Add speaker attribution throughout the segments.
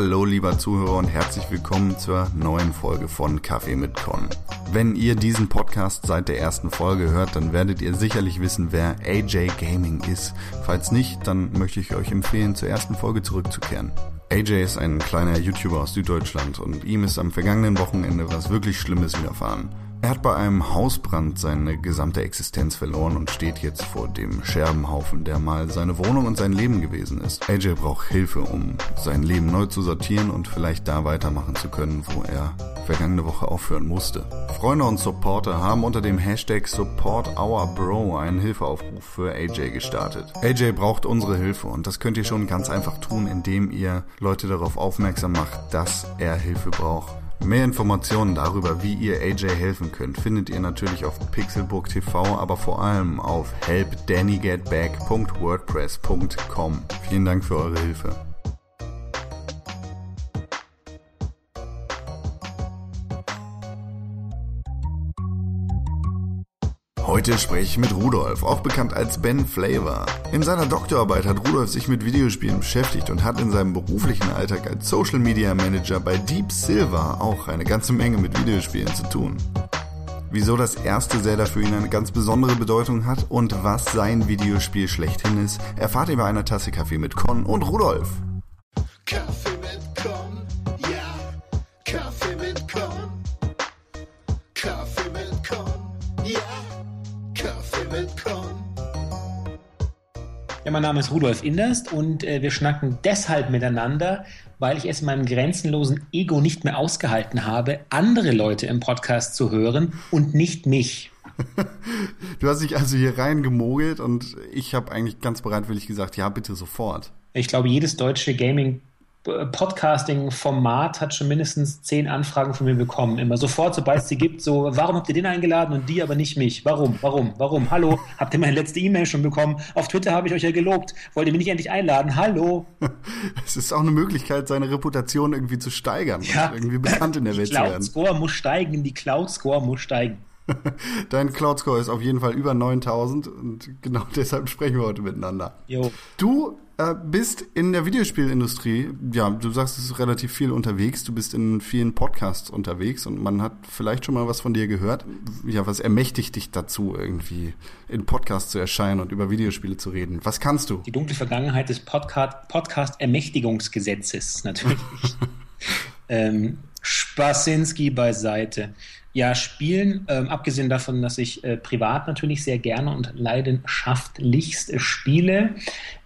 Speaker 1: Hallo lieber Zuhörer und herzlich willkommen zur neuen Folge von Kaffee mit Con. Wenn ihr diesen Podcast seit der ersten Folge hört, dann werdet ihr sicherlich wissen, wer AJ Gaming ist. Falls nicht, dann möchte ich euch empfehlen, zur ersten Folge zurückzukehren. AJ ist ein kleiner YouTuber aus Süddeutschland und ihm ist am vergangenen Wochenende was wirklich Schlimmes widerfahren. Er hat bei einem Hausbrand seine gesamte Existenz verloren und steht jetzt vor dem Scherbenhaufen, der mal seine Wohnung und sein Leben gewesen ist. AJ braucht Hilfe, um sein Leben neu zu sortieren und vielleicht da weitermachen zu können, wo er vergangene Woche aufhören musste. Freunde und Supporter haben unter dem Hashtag SupportOurBro einen Hilfeaufruf für AJ gestartet. AJ braucht unsere Hilfe und das könnt ihr schon ganz einfach tun, indem ihr Leute darauf aufmerksam macht, dass er Hilfe braucht. Mehr Informationen darüber, wie ihr AJ helfen könnt, findet ihr natürlich auf Pixelburg TV, aber vor allem auf helpdannygetback.wordpress.com. Vielen Dank für eure Hilfe. Heute spreche ich mit Rudolf, auch bekannt als Ben Flavor. In seiner Doktorarbeit hat Rudolf sich mit Videospielen beschäftigt und hat in seinem beruflichen Alltag als Social Media Manager bei Deep Silver auch eine ganze Menge mit Videospielen zu tun. Wieso das erste Zelda für ihn eine ganz besondere Bedeutung hat und was sein Videospiel schlechthin ist, erfahrt ihr bei einer Tasse Kaffee mit Con und Rudolf.
Speaker 2: Kaffee mit Ja,
Speaker 3: mein Name ist Rudolf Inderst und äh, wir schnacken deshalb miteinander, weil ich es in meinem grenzenlosen Ego nicht mehr ausgehalten habe, andere Leute im Podcast zu hören und nicht mich.
Speaker 1: Du hast dich also hier reingemogelt und ich habe eigentlich ganz bereitwillig gesagt, ja, bitte sofort.
Speaker 3: Ich glaube, jedes deutsche Gaming Podcasting-Format hat schon mindestens zehn Anfragen von mir bekommen. Immer sofort, sobald es sie gibt, so, warum habt ihr den eingeladen und die aber nicht mich? Warum? Warum? Warum? Hallo? Habt ihr meine letzte E-Mail schon bekommen? Auf Twitter habe ich euch ja gelobt. Wollt ihr mich nicht endlich einladen? Hallo?
Speaker 1: Es ist auch eine Möglichkeit, seine Reputation irgendwie zu steigern
Speaker 3: Ja.
Speaker 1: irgendwie bekannt in der
Speaker 3: Die
Speaker 1: Welt zu werden.
Speaker 3: Cloud-Score muss steigen, die Cloud-Score muss steigen.
Speaker 1: Dein Cloud Score ist auf jeden Fall über 9000 und genau deshalb sprechen wir heute miteinander.
Speaker 3: Jo.
Speaker 1: Du äh, bist in der Videospielindustrie, ja, du sagst, es ist relativ viel unterwegs, du bist in vielen Podcasts unterwegs und man hat vielleicht schon mal was von dir gehört. Ja, was ermächtigt dich dazu, irgendwie in Podcasts zu erscheinen und über Videospiele zu reden? Was kannst du?
Speaker 3: Die dunkle Vergangenheit des Podcast, Podcast-Ermächtigungsgesetzes, natürlich. ähm, Spasinski beiseite. Ja, spielen, ähm, abgesehen davon, dass ich äh, privat natürlich sehr gerne und leidenschaftlichst äh, spiele,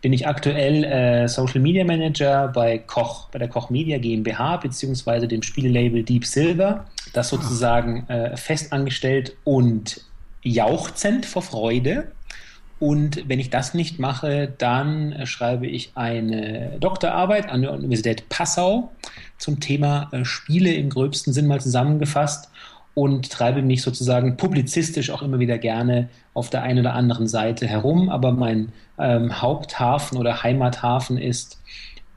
Speaker 3: bin ich aktuell äh, Social Media Manager bei Koch, bei der Koch Media GmbH, beziehungsweise dem Spielelabel Deep Silver, das sozusagen äh, festangestellt und jauchzend vor Freude. Und wenn ich das nicht mache, dann schreibe ich eine Doktorarbeit an der Universität Passau zum Thema äh, Spiele im gröbsten Sinn mal zusammengefasst und treibe mich sozusagen publizistisch auch immer wieder gerne auf der einen oder anderen Seite herum. Aber mein ähm, Haupthafen oder Heimathafen ist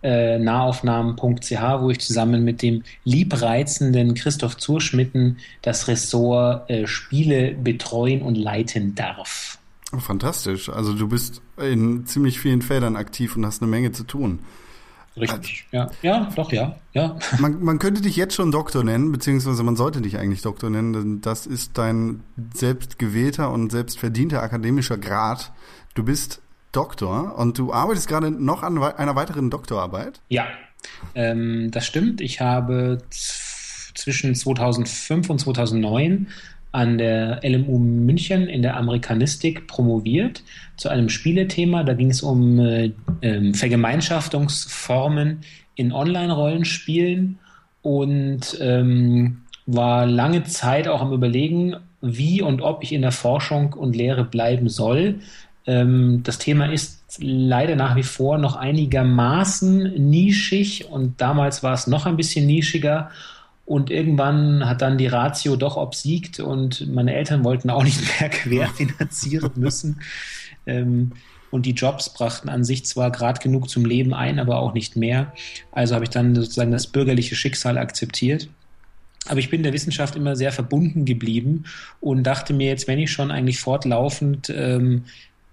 Speaker 3: äh, nahaufnahmen.ch, wo ich zusammen mit dem liebreizenden Christoph Zurschmitten das Ressort äh, Spiele betreuen und leiten darf.
Speaker 1: Oh, fantastisch. Also du bist in ziemlich vielen Feldern aktiv und hast eine Menge zu tun.
Speaker 3: Richtig. Ja, ja, doch, ja, ja.
Speaker 1: Man, man könnte dich jetzt schon Doktor nennen, beziehungsweise man sollte dich eigentlich Doktor nennen, denn das ist dein selbst gewählter und selbst verdienter akademischer Grad. Du bist Doktor und du arbeitest gerade noch an einer weiteren Doktorarbeit.
Speaker 3: Ja, ähm, das stimmt. Ich habe zwischen 2005 und 2009 an der LMU München in der Amerikanistik promoviert zu einem Spielethema. Da ging es um äh, ähm, Vergemeinschaftungsformen in Online-Rollenspielen und ähm, war lange Zeit auch am Überlegen, wie und ob ich in der Forschung und Lehre bleiben soll. Ähm, das Thema ist leider nach wie vor noch einigermaßen nischig und damals war es noch ein bisschen nischiger. Und irgendwann hat dann die Ratio doch obsiegt und meine Eltern wollten auch nicht mehr querfinanzieren müssen. Ähm, und die Jobs brachten an sich zwar gerade genug zum Leben ein, aber auch nicht mehr. Also habe ich dann sozusagen das bürgerliche Schicksal akzeptiert. Aber ich bin der Wissenschaft immer sehr verbunden geblieben und dachte mir jetzt, wenn ich schon eigentlich fortlaufend ähm,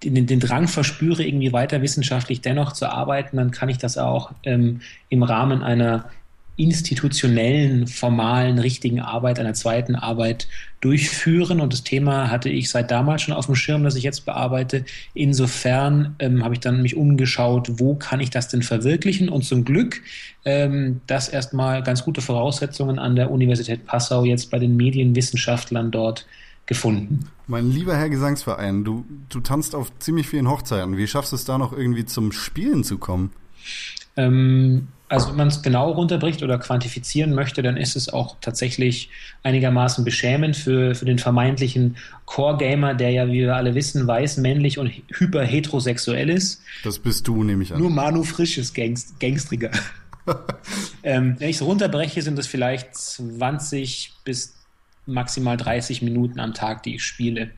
Speaker 3: den, den Drang verspüre, irgendwie weiter wissenschaftlich dennoch zu arbeiten, dann kann ich das auch ähm, im Rahmen einer institutionellen, formalen, richtigen Arbeit, einer zweiten Arbeit durchführen. Und das Thema hatte ich seit damals schon auf dem Schirm, das ich jetzt bearbeite. Insofern ähm, habe ich dann mich umgeschaut, wo kann ich das denn verwirklichen? Und zum Glück, ähm, das erstmal ganz gute Voraussetzungen an der Universität Passau jetzt bei den Medienwissenschaftlern dort gefunden.
Speaker 1: Mein lieber Herr Gesangsverein, du, du tanzt auf ziemlich vielen Hochzeiten. Wie schaffst du es da noch irgendwie zum Spielen zu kommen?
Speaker 3: Ähm, also wenn man es genau runterbricht oder quantifizieren möchte, dann ist es auch tatsächlich einigermaßen beschämend für, für den vermeintlichen Core-Gamer, der ja, wie wir alle wissen, weiß, männlich und hyperheterosexuell ist.
Speaker 1: Das bist du, nehme ich an.
Speaker 3: Nur Manu Frisches Gangst Gangstriger. ähm, wenn ich es runterbreche, sind es vielleicht 20 bis maximal 30 Minuten am Tag, die ich spiele.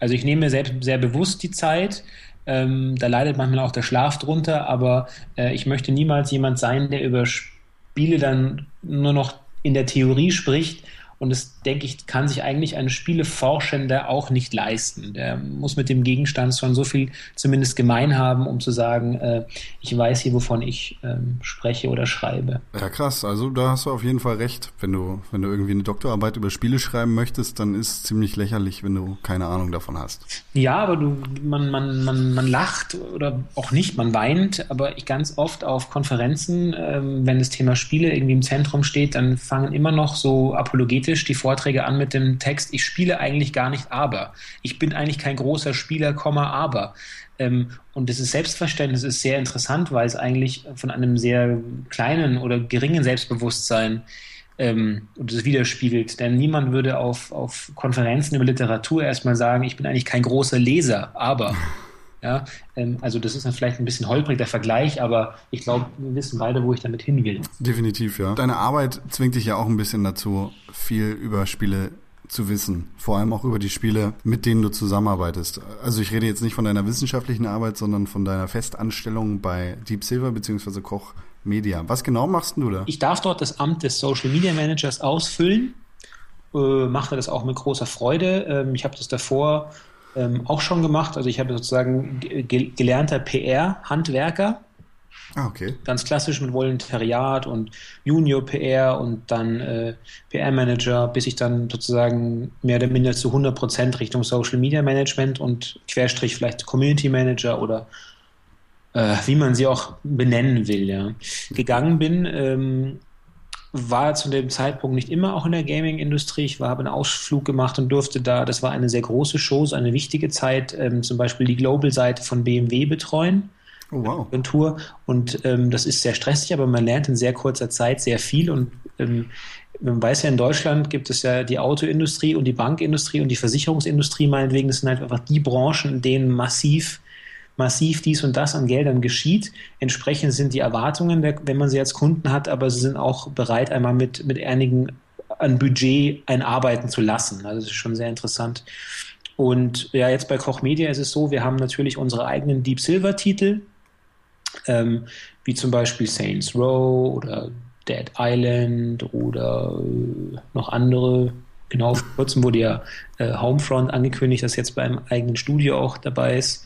Speaker 3: Also ich nehme mir selbst sehr bewusst die Zeit, ähm, da leidet manchmal auch der Schlaf drunter, aber äh, ich möchte niemals jemand sein, der über Spiele dann nur noch in der Theorie spricht und das, denke ich, kann sich eigentlich ein Spieleforschender auch nicht leisten. Der muss mit dem Gegenstand schon so viel zumindest gemein haben, um zu sagen, äh, ich weiß hier, wovon ich ähm, spreche oder schreibe.
Speaker 1: Ja, krass. Also da hast du auf jeden Fall recht. Wenn du, wenn du irgendwie eine Doktorarbeit über Spiele schreiben möchtest, dann ist es ziemlich lächerlich, wenn du keine Ahnung davon hast.
Speaker 3: Ja, aber du, man, man, man, man lacht oder auch nicht, man weint, aber ich ganz oft auf Konferenzen, ähm, wenn das Thema Spiele irgendwie im Zentrum steht, dann fangen immer noch so apologetisch die Vorträge an mit dem Text, ich spiele eigentlich gar nicht aber. Ich bin eigentlich kein großer Spieler, aber. Ähm, und dieses Selbstverständnis ist sehr interessant, weil es eigentlich von einem sehr kleinen oder geringen Selbstbewusstsein ähm, das widerspiegelt. Denn niemand würde auf, auf Konferenzen über Literatur erstmal sagen, ich bin eigentlich kein großer Leser, aber. Ja, ähm, also das ist dann vielleicht ein bisschen holprig der Vergleich, aber ich glaube, wir wissen beide, wo ich damit hin will.
Speaker 1: Definitiv, ja. Deine Arbeit zwingt dich ja auch ein bisschen dazu, viel über Spiele zu wissen. Vor allem auch über die Spiele, mit denen du zusammenarbeitest. Also ich rede jetzt nicht von deiner wissenschaftlichen Arbeit, sondern von deiner Festanstellung bei Deep Silver bzw. Koch Media. Was genau machst du da?
Speaker 3: Ich darf dort das Amt des Social Media Managers ausfüllen. Äh, mache das auch mit großer Freude. Ähm, ich habe das davor ähm, auch schon gemacht. Also ich habe sozusagen ge gelernter PR-Handwerker.
Speaker 1: Ah, okay.
Speaker 3: Ganz klassisch mit Volontariat und Junior PR und dann äh, PR-Manager, bis ich dann sozusagen mehr oder minder zu 100 Prozent Richtung Social Media Management und Querstrich vielleicht Community Manager oder äh, wie man sie auch benennen will, ja, gegangen bin. Ähm, war zu dem Zeitpunkt nicht immer auch in der Gaming-Industrie. Ich habe einen Ausflug gemacht und durfte da, das war eine sehr große Show, so eine wichtige Zeit, ähm, zum Beispiel die Global-Seite von BMW betreuen.
Speaker 1: Oh, wow.
Speaker 3: Agentur. Und ähm, das ist sehr stressig, aber man lernt in sehr kurzer Zeit sehr viel. Und ähm, man weiß ja, in Deutschland gibt es ja die Autoindustrie und die Bankindustrie und die Versicherungsindustrie meinetwegen. Das sind halt einfach die Branchen, in denen massiv massiv dies und das an Geldern geschieht. Entsprechend sind die Erwartungen, wenn man sie als Kunden hat, aber sie sind auch bereit, einmal mit, mit einigen an Budget einarbeiten zu lassen. Also das ist schon sehr interessant. Und ja, jetzt bei Koch Media ist es so, wir haben natürlich unsere eigenen Deep Silver Titel, ähm, wie zum Beispiel Saints Row oder Dead Island oder äh, noch andere. Genau, vor kurzem wurde ja äh, Homefront angekündigt, das jetzt beim eigenen Studio auch dabei ist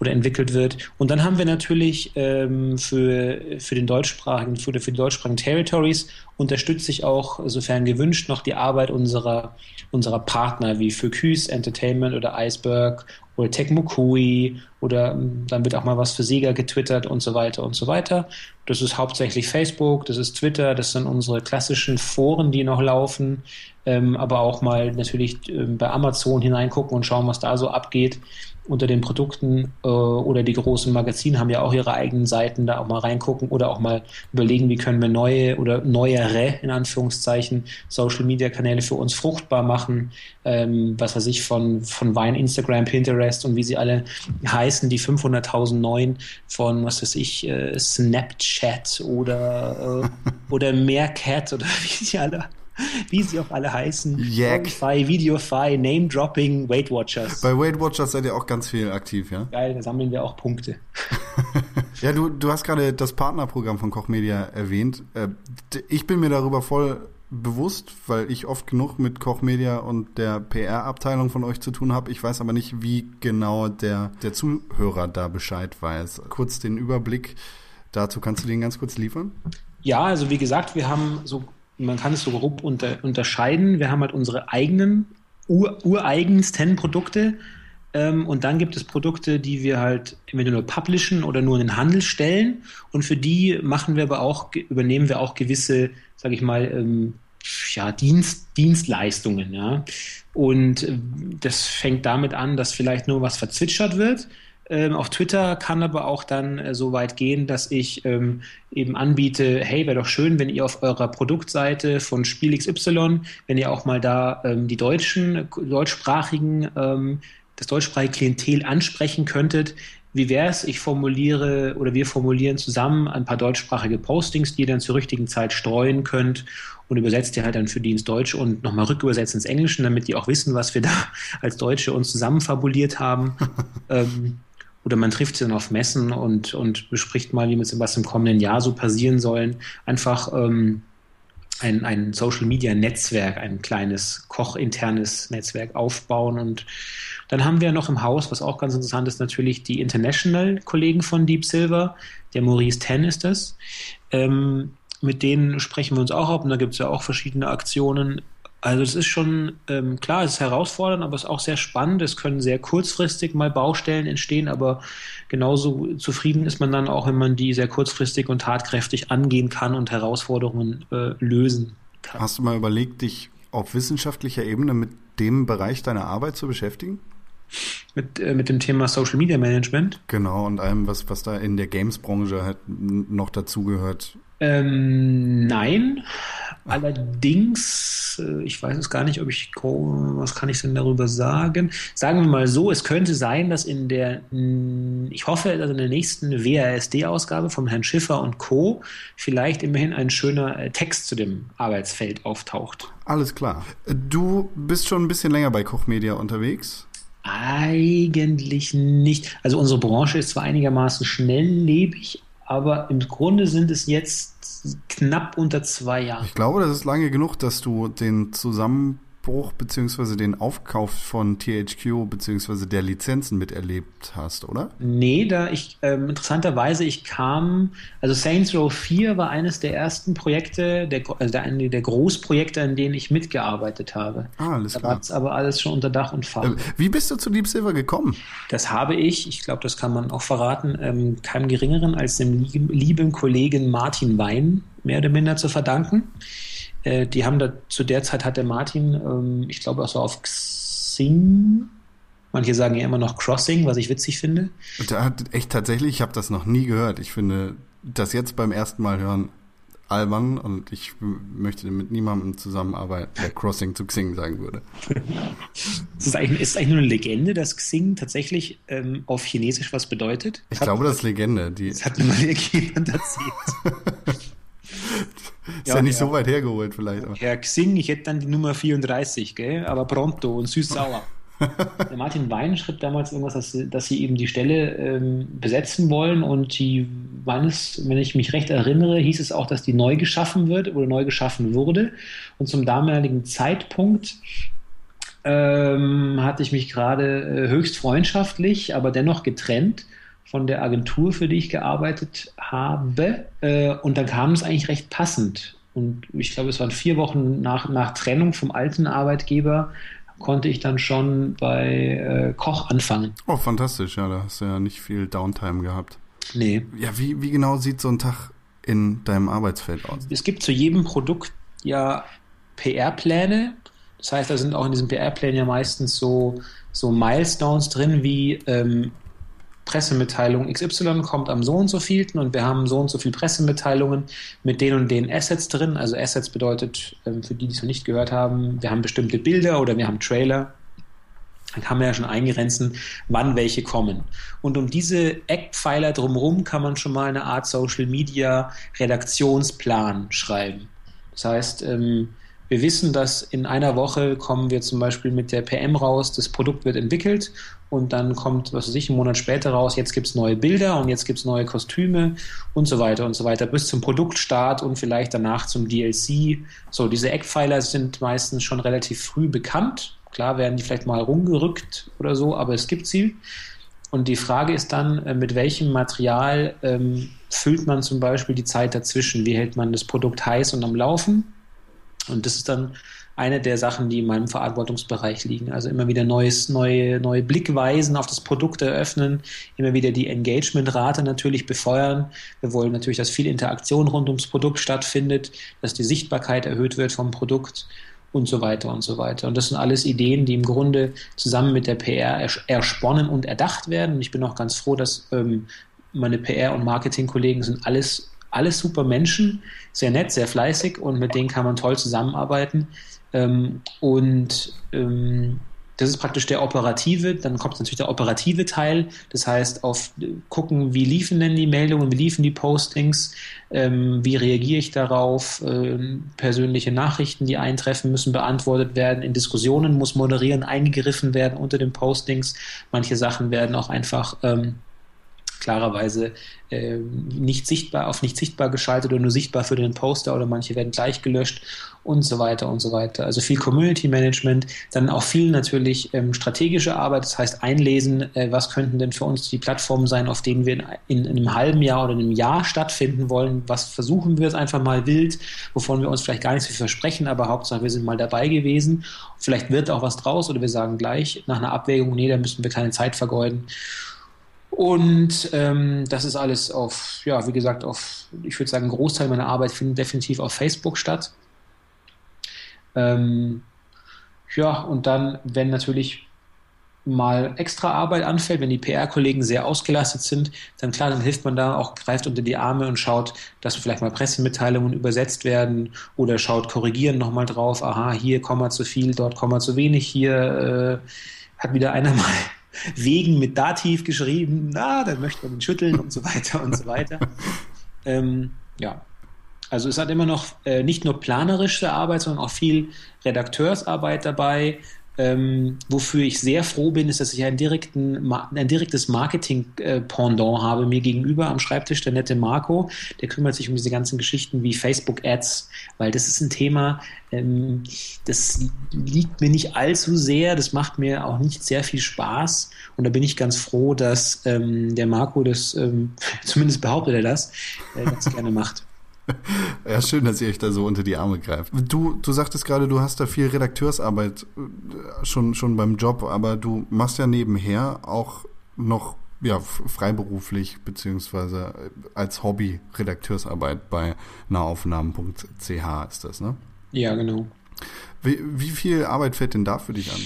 Speaker 3: oder entwickelt wird. Und dann haben wir natürlich ähm, für, für den deutschsprachigen, für, für die deutschsprachigen Territories unterstütze ich auch, sofern gewünscht, noch die Arbeit unserer, unserer Partner wie Focus Entertainment oder Iceberg oder Tecmokui oder ähm, dann wird auch mal was für Sega getwittert und so weiter und so weiter. Das ist hauptsächlich Facebook, das ist Twitter, das sind unsere klassischen Foren, die noch laufen, ähm, aber auch mal natürlich ähm, bei Amazon hineingucken und schauen, was da so abgeht unter den Produkten äh, oder die großen Magazine haben ja auch ihre eigenen Seiten, da auch mal reingucken oder auch mal überlegen, wie können wir neue oder neuere, in Anführungszeichen, Social-Media-Kanäle für uns fruchtbar machen, ähm, was weiß ich, von, von Vine, Instagram, Pinterest und wie sie alle heißen, die 500.000 neuen von, was weiß ich, äh, Snapchat oder, äh, oder Meerkat oder wie sie alle wie sie auch alle heißen.
Speaker 1: Yak.
Speaker 3: Videofy, Name Dropping, Weight Watchers.
Speaker 1: Bei Weight Watchers seid ihr auch ganz viel aktiv, ja?
Speaker 3: Geil, da sammeln wir auch Punkte.
Speaker 1: ja, du, du hast gerade das Partnerprogramm von Koch Media erwähnt. Äh, ich bin mir darüber voll bewusst, weil ich oft genug mit Kochmedia und der PR-Abteilung von euch zu tun habe. Ich weiß aber nicht, wie genau der, der Zuhörer da Bescheid weiß. Kurz den Überblick dazu, kannst du den ganz kurz liefern?
Speaker 3: Ja, also wie gesagt, wir haben so, man kann es so grob unter, unterscheiden. Wir haben halt unsere eigenen, ur, ureigensten Produkte. Ähm, und dann gibt es Produkte, die wir halt entweder nur publishen oder nur in den Handel stellen. Und für die machen wir aber auch, übernehmen wir auch gewisse, sage ich mal, ähm, ja, Dienst, Dienstleistungen, ja. Und äh, das fängt damit an, dass vielleicht nur was verzwitschert wird. Ähm, auf Twitter kann aber auch dann äh, so weit gehen, dass ich ähm, eben anbiete, hey, wäre doch schön, wenn ihr auf eurer Produktseite von Spiel XY, wenn ihr auch mal da ähm, die deutschen, deutschsprachigen, ähm, das deutschsprachige Klientel ansprechen könntet. Wie wäre es, ich formuliere oder wir formulieren zusammen ein paar deutschsprachige Postings, die ihr dann zur richtigen Zeit streuen könnt und übersetzt die halt dann für die ins Deutsche und nochmal rückübersetzt ins Englische, damit die auch wissen, was wir da als Deutsche uns zusammenfabuliert haben. ähm, oder man trifft sie dann auf Messen und, und bespricht mal, wie mit was im kommenden Jahr so passieren sollen. Einfach ähm, ein, ein Social Media Netzwerk, ein kleines kochinternes Netzwerk aufbauen. Und dann haben wir noch im Haus, was auch ganz interessant ist, natürlich die International-Kollegen von Deep Silver. Der Maurice Ten ist das. Ähm, mit denen sprechen wir uns auch ab und da gibt es ja auch verschiedene Aktionen. Also es ist schon, ähm, klar, es ist herausfordernd, aber es ist auch sehr spannend. Es können sehr kurzfristig mal Baustellen entstehen, aber genauso zufrieden ist man dann auch, wenn man die sehr kurzfristig und tatkräftig angehen kann und Herausforderungen äh, lösen kann.
Speaker 1: Hast du mal überlegt, dich auf wissenschaftlicher Ebene mit dem Bereich deiner Arbeit zu beschäftigen?
Speaker 3: Mit, äh, mit dem Thema Social Media Management?
Speaker 1: Genau, und allem, was, was da in der Games-Branche halt noch dazugehört.
Speaker 3: Ähm, nein, allerdings, äh, ich weiß es gar nicht, ob ich, was kann ich denn darüber sagen? Sagen wir mal so, es könnte sein, dass in der, ich hoffe, dass in der nächsten WASD-Ausgabe von Herrn Schiffer und Co. vielleicht immerhin ein schöner äh, Text zu dem Arbeitsfeld auftaucht.
Speaker 1: Alles klar. Du bist schon ein bisschen länger bei Kochmedia unterwegs.
Speaker 3: Eigentlich nicht. Also unsere Branche ist zwar einigermaßen schnelllebig, aber im Grunde sind es jetzt knapp unter zwei Jahre.
Speaker 1: Ich glaube, das ist lange genug, dass du den Zusammenbruch bzw. den Aufkauf von THQ bzw. der Lizenzen miterlebt hast, oder?
Speaker 3: Nee, da ich ähm, interessanterweise, ich kam, also Saints Row 4 war eines der ersten Projekte, der, also der, eine der Großprojekte, an denen ich mitgearbeitet habe.
Speaker 1: Ah, alles
Speaker 3: da
Speaker 1: klar.
Speaker 3: war es aber alles schon unter Dach und Fach.
Speaker 1: Äh, wie bist du zu Deep Silver gekommen?
Speaker 3: Das habe ich, ich glaube, das kann man auch verraten, ähm, keinem geringeren als dem lieben, lieben Kollegen Martin Wein mehr oder minder zu verdanken. Äh, die haben da zu der Zeit hat der Martin, ähm, ich glaube auch so auf Xing, manche sagen ja immer noch Crossing, was ich witzig finde.
Speaker 1: Da hat echt tatsächlich, ich habe das noch nie gehört. Ich finde das jetzt beim ersten Mal hören albern und ich möchte mit niemandem zusammenarbeiten, der Crossing zu Xing sagen würde.
Speaker 3: ist, es eigentlich, ist eigentlich nur eine Legende, dass Xing tatsächlich ähm, auf Chinesisch was bedeutet?
Speaker 1: Ich hat, glaube, das ist Legende. Die
Speaker 3: das hat mir mal jemand erzählt.
Speaker 1: ist ja, ja nicht ja. so weit hergeholt vielleicht. Aber.
Speaker 3: Herr Xing, ich hätte dann die Nummer 34, gell? aber pronto und süß-sauer. Der Martin Wein schrieb damals irgendwas, dass, sie, dass sie eben die Stelle ähm, besetzen wollen und die, wann es, wenn ich mich recht erinnere, hieß es auch, dass die neu geschaffen wird oder neu geschaffen wurde. Und zum damaligen Zeitpunkt ähm, hatte ich mich gerade äh, höchst freundschaftlich, aber dennoch getrennt von der Agentur, für die ich gearbeitet habe. Äh, und dann kam es eigentlich recht passend. Und ich glaube, es waren vier Wochen nach, nach Trennung vom alten Arbeitgeber, konnte ich dann schon bei äh, Koch anfangen.
Speaker 1: Oh, fantastisch. Ja, da hast du ja nicht viel Downtime gehabt.
Speaker 3: Nee.
Speaker 1: Ja, wie, wie genau sieht so ein Tag in deinem Arbeitsfeld aus?
Speaker 3: Es gibt zu jedem Produkt ja PR-Pläne. Das heißt, da sind auch in diesen PR-Plänen ja meistens so, so Milestones drin, wie ähm, Pressemitteilung XY kommt am so und so vielten und wir haben so und so viele Pressemitteilungen mit den und den Assets drin. Also Assets bedeutet, ähm, für die, die es noch nicht gehört haben, wir haben bestimmte Bilder oder wir haben Trailer. Dann kann man ja schon eingrenzen, wann welche kommen. Und um diese Eckpfeiler drumherum kann man schon mal eine Art Social Media Redaktionsplan schreiben. Das heißt, ähm, wir wissen, dass in einer Woche kommen wir zum Beispiel mit der PM raus, das Produkt wird entwickelt und dann kommt, was weiß ich, einen Monat später raus, jetzt gibt es neue Bilder und jetzt gibt es neue Kostüme und so weiter und so weiter, bis zum Produktstart und vielleicht danach zum DLC. So, diese Eckpfeiler sind meistens schon relativ früh bekannt. Klar werden die vielleicht mal rumgerückt oder so, aber es gibt sie. Und die Frage ist dann, äh, mit welchem Material ähm, füllt man zum Beispiel die Zeit dazwischen? Wie hält man das Produkt heiß und am Laufen? Und das ist dann eine der Sachen, die in meinem Verantwortungsbereich liegen. Also immer wieder neues, neue, neue Blickweisen auf das Produkt eröffnen, immer wieder die Engagementrate natürlich befeuern. Wir wollen natürlich, dass viel Interaktion rund ums Produkt stattfindet, dass die Sichtbarkeit erhöht wird vom Produkt und so weiter und so weiter. Und das sind alles Ideen, die im Grunde zusammen mit der PR ersponnen und erdacht werden. Und ich bin auch ganz froh, dass ähm, meine PR- und Marketingkollegen sind alles, alles super Menschen, sehr nett, sehr fleißig und mit denen kann man toll zusammenarbeiten. Ähm, und ähm, das ist praktisch der operative, dann kommt natürlich der operative Teil, das heißt auf gucken, wie liefen denn die Meldungen, wie liefen die Postings, ähm, wie reagiere ich darauf, ähm, persönliche Nachrichten, die eintreffen, müssen beantwortet werden, in Diskussionen muss moderieren, eingegriffen werden unter den Postings, manche Sachen werden auch einfach ähm, klarerweise äh, nicht sichtbar, auf nicht sichtbar geschaltet oder nur sichtbar für den Poster oder manche werden gleich gelöscht und so weiter und so weiter. Also viel Community Management, dann auch viel natürlich ähm, strategische Arbeit, das heißt einlesen, äh, was könnten denn für uns die Plattformen sein, auf denen wir in, in, in, einem halben Jahr oder in einem Jahr stattfinden wollen, was versuchen wir jetzt einfach mal wild, wovon wir uns vielleicht gar nicht so viel versprechen, aber Hauptsache wir sind mal dabei gewesen. Vielleicht wird auch was draus oder wir sagen gleich nach einer Abwägung, nee, da müssen wir keine Zeit vergeuden. Und ähm, das ist alles auf, ja, wie gesagt, auf, ich würde sagen, ein Großteil meiner Arbeit findet definitiv auf Facebook statt. Ähm, ja, und dann, wenn natürlich mal extra Arbeit anfällt, wenn die PR-Kollegen sehr ausgelastet sind, dann klar, dann hilft man da auch, greift unter die Arme und schaut, dass vielleicht mal Pressemitteilungen übersetzt werden oder schaut korrigieren nochmal drauf, aha, hier Komma zu viel, dort Komma zu wenig, hier äh, hat wieder einer mal Wegen mit Dativ geschrieben, na, dann möchte man ihn schütteln und so weiter und so weiter. Ähm, ja, also es hat immer noch äh, nicht nur planerische Arbeit, sondern auch viel Redakteursarbeit dabei, ähm, wofür ich sehr froh bin, ist, dass ich ein, direkten, ein direktes Marketing-Pendant habe mir gegenüber am Schreibtisch, der nette Marco, der kümmert sich um diese ganzen Geschichten wie Facebook-Ads, weil das ist ein Thema, ähm, das liegt mir nicht allzu sehr, das macht mir auch nicht sehr viel Spaß und da bin ich ganz froh, dass ähm, der Marco das, ähm, zumindest behauptet er das, äh, ganz gerne macht.
Speaker 1: Ja, schön, dass ihr euch da so unter die Arme greift. Du, du sagtest gerade, du hast da viel Redakteursarbeit äh, schon, schon beim Job, aber du machst ja nebenher auch noch ja, freiberuflich beziehungsweise äh, als Hobby Redakteursarbeit bei nahaufnahmen.ch ist das, ne?
Speaker 3: Ja, genau.
Speaker 1: Wie, wie viel Arbeit fällt denn da für dich an?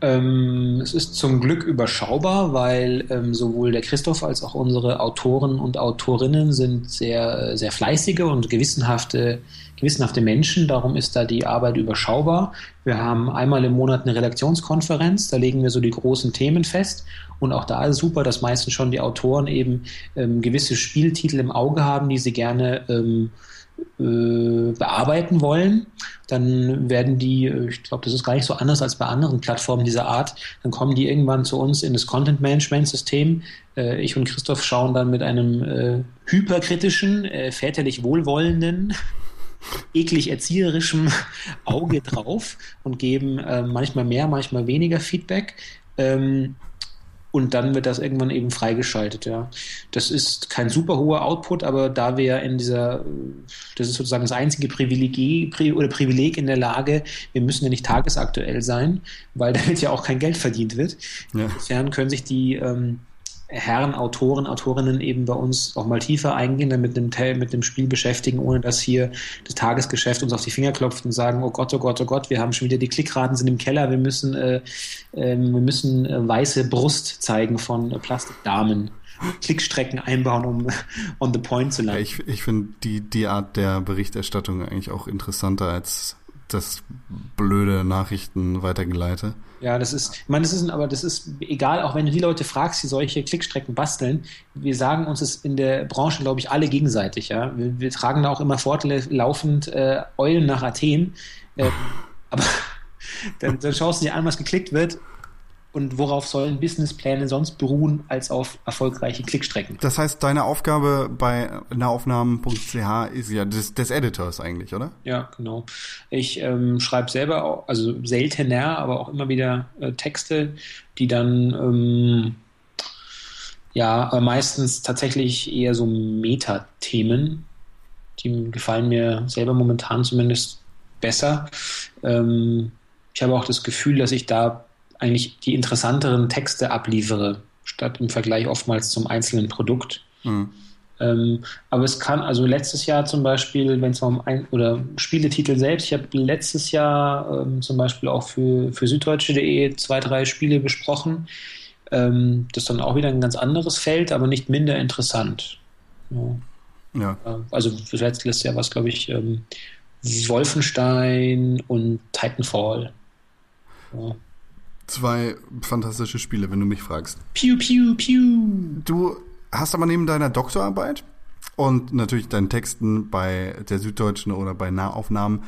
Speaker 3: Ähm, es ist zum Glück überschaubar, weil ähm, sowohl der Christoph als auch unsere Autoren und Autorinnen sind sehr, sehr fleißige und gewissenhafte, gewissenhafte Menschen. Darum ist da die Arbeit überschaubar. Wir haben einmal im Monat eine Redaktionskonferenz, da legen wir so die großen Themen fest. Und auch da ist super, dass meistens schon die Autoren eben ähm, gewisse Spieltitel im Auge haben, die sie gerne ähm, äh, bearbeiten wollen, dann werden die, äh, ich glaube, das ist gar nicht so anders als bei anderen Plattformen dieser Art, dann kommen die irgendwann zu uns in das Content Management System. Äh, ich und Christoph schauen dann mit einem äh, hyperkritischen, äh, väterlich wohlwollenden, eklig erzieherischem Auge drauf und geben äh, manchmal mehr, manchmal weniger Feedback. Ähm, und dann wird das irgendwann eben freigeschaltet, ja. Das ist kein super hoher Output, aber da wir in dieser, das ist sozusagen das einzige Privileg oder Privileg in der Lage, wir müssen ja nicht tagesaktuell sein, weil damit ja auch kein Geld verdient wird. Ja. Insofern können sich die ähm, Herren, Autoren, Autorinnen eben bei uns auch mal tiefer eingehen, dann mit dem, mit dem Spiel beschäftigen, ohne dass hier das Tagesgeschäft uns auf die Finger klopft und sagen, oh Gott, oh Gott, oh Gott, wir haben schon wieder die Klickraten sind im Keller, wir müssen, äh, äh, wir müssen äh, weiße Brust zeigen von Plastikdamen. Klickstrecken einbauen, um on the point zu landen.
Speaker 1: Ich ich finde die, die Art der Berichterstattung eigentlich auch interessanter als das blöde Nachrichten weitergeleite.
Speaker 3: Ja, das ist, ich meine, das ist, aber das ist egal, auch wenn du die Leute fragst, die solche Klickstrecken basteln, wir sagen uns es in der Branche, glaube ich, alle gegenseitig, ja. Wir, wir tragen da auch immer fortlaufend äh, Eulen nach Athen. Äh, aber dann, dann schaust du dir an, was geklickt wird und worauf sollen Businesspläne sonst beruhen als auf erfolgreiche Klickstrecken.
Speaker 1: Das heißt, deine Aufgabe bei nahaufnahmen.ch ist ja des, des Editors eigentlich, oder?
Speaker 3: Ja, genau. Ich ähm, schreibe selber, auch, also seltener, aber auch immer wieder äh, Texte, die dann ähm, ja aber meistens tatsächlich eher so Metathemen, die gefallen mir selber momentan zumindest besser. Ähm, ich habe auch das Gefühl, dass ich da eigentlich die interessanteren Texte abliefere, statt im Vergleich oftmals zum einzelnen Produkt. Mhm. Ähm, aber es kann, also letztes Jahr zum Beispiel, wenn es um ein oder Spieletitel selbst, ich habe letztes Jahr ähm, zum Beispiel auch für, für süddeutsche.de zwei, drei Spiele besprochen. Ähm, das ist dann auch wieder ein ganz anderes Feld, aber nicht minder interessant. Ja. ja. Also letztes Jahr war es, glaube ich, ähm, Wolfenstein und Titanfall.
Speaker 1: Ja. Zwei fantastische Spiele, wenn du mich fragst.
Speaker 3: Piu, piu, piu.
Speaker 1: Du hast aber neben deiner Doktorarbeit und natürlich deinen Texten bei der Süddeutschen oder bei Nahaufnahmen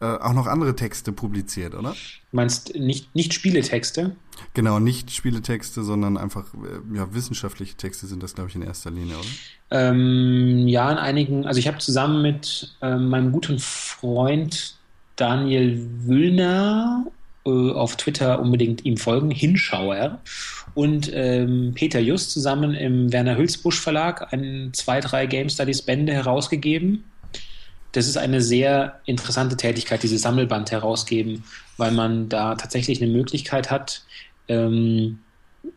Speaker 1: äh, auch noch andere Texte publiziert, oder?
Speaker 3: Du meinst nicht, nicht Spieletexte?
Speaker 1: Genau, nicht Spieletexte, sondern einfach äh, ja, wissenschaftliche Texte sind das, glaube ich, in erster Linie, oder?
Speaker 3: Ähm, ja, in einigen, also ich habe zusammen mit äh, meinem guten Freund Daniel Wüllner auf Twitter unbedingt ihm folgen, Hinschauer. Und ähm, Peter Just zusammen im Werner Hülsbusch Verlag ein, zwei, drei Game Studies Bände herausgegeben. Das ist eine sehr interessante Tätigkeit, dieses Sammelband herausgeben, weil man da tatsächlich eine Möglichkeit hat, ähm,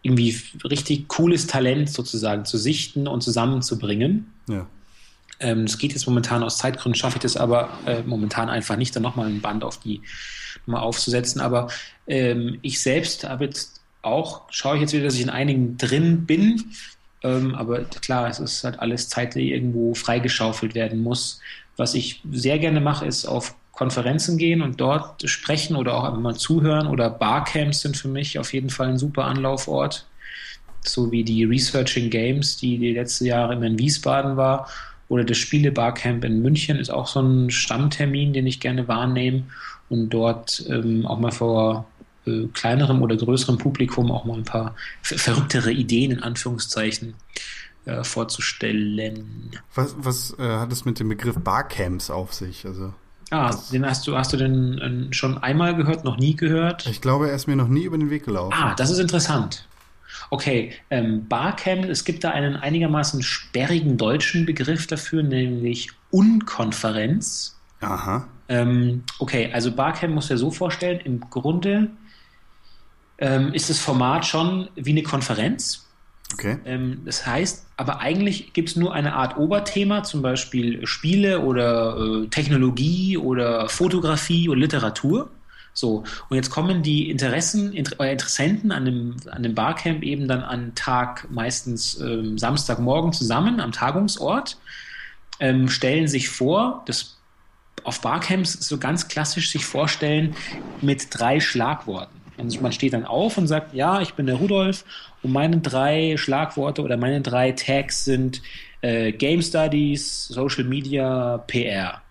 Speaker 3: irgendwie richtig cooles Talent sozusagen zu sichten und zusammenzubringen. Ja. Ähm, das geht jetzt momentan aus Zeitgründen, schaffe ich das aber äh, momentan einfach nicht, dann nochmal ein Band auf die mal aufzusetzen. Aber ähm, ich selbst habe jetzt auch, schaue ich jetzt wieder, dass ich in einigen drin bin. Ähm, aber klar, es ist halt alles Zeit, die irgendwo freigeschaufelt werden muss. Was ich sehr gerne mache, ist auf Konferenzen gehen und dort sprechen oder auch einfach mal zuhören. Oder Barcamps sind für mich auf jeden Fall ein super Anlaufort. So wie die Researching Games, die die letzten Jahre immer in Wiesbaden war. Oder das Spiele-Barcamp in München ist auch so ein Stammtermin, den ich gerne wahrnehme und dort ähm, auch mal vor äh, kleinerem oder größerem Publikum auch mal ein paar verrücktere Ideen in Anführungszeichen äh, vorzustellen.
Speaker 1: Was, was äh, hat es mit dem Begriff Barcamps auf sich? Also
Speaker 3: Ah, den hast du, hast du den äh, schon einmal gehört, noch nie gehört?
Speaker 1: Ich glaube, er ist mir noch nie über den Weg gelaufen.
Speaker 3: Ah, das ist interessant. Okay, ähm, Barcamp, es gibt da einen einigermaßen sperrigen deutschen Begriff dafür, nämlich Unkonferenz.
Speaker 1: Aha.
Speaker 3: Ähm, okay, also Barcamp muss ja so vorstellen, im Grunde ähm, ist das Format schon wie eine Konferenz.
Speaker 1: Okay.
Speaker 3: Ähm, das heißt, aber eigentlich gibt es nur eine Art Oberthema, zum Beispiel Spiele oder äh, Technologie oder Fotografie oder Literatur. So, und jetzt kommen die Interessen, Inter äh, Interessenten an dem, an dem Barcamp eben dann an Tag, meistens ähm, Samstagmorgen zusammen am Tagungsort, ähm, stellen sich vor, das auf Barcamps so ganz klassisch sich vorstellen mit drei Schlagworten. Also man steht dann auf und sagt, ja, ich bin der Rudolf und meine drei Schlagworte oder meine drei Tags sind äh, Game Studies, Social Media, PR.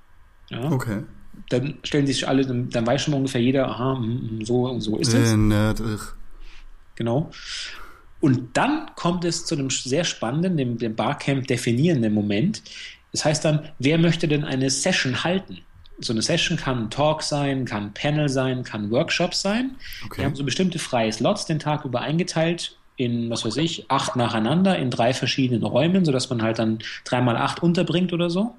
Speaker 1: Ja? Okay.
Speaker 3: Dann stellen sich alle, dann, dann weiß schon ungefähr jeder, aha, mm, mm, so und so ist es. Äh, nerd, genau. Und dann kommt es zu einem sehr spannenden, dem, dem Barcamp definierenden Moment, das heißt dann, wer möchte denn eine Session halten? So eine Session kann ein Talk sein, kann ein Panel sein, kann ein Workshop sein. Okay. Wir haben so bestimmte freie Slots den Tag über eingeteilt in, was weiß ich, acht nacheinander in drei verschiedenen Räumen, sodass man halt dann dreimal acht unterbringt oder so.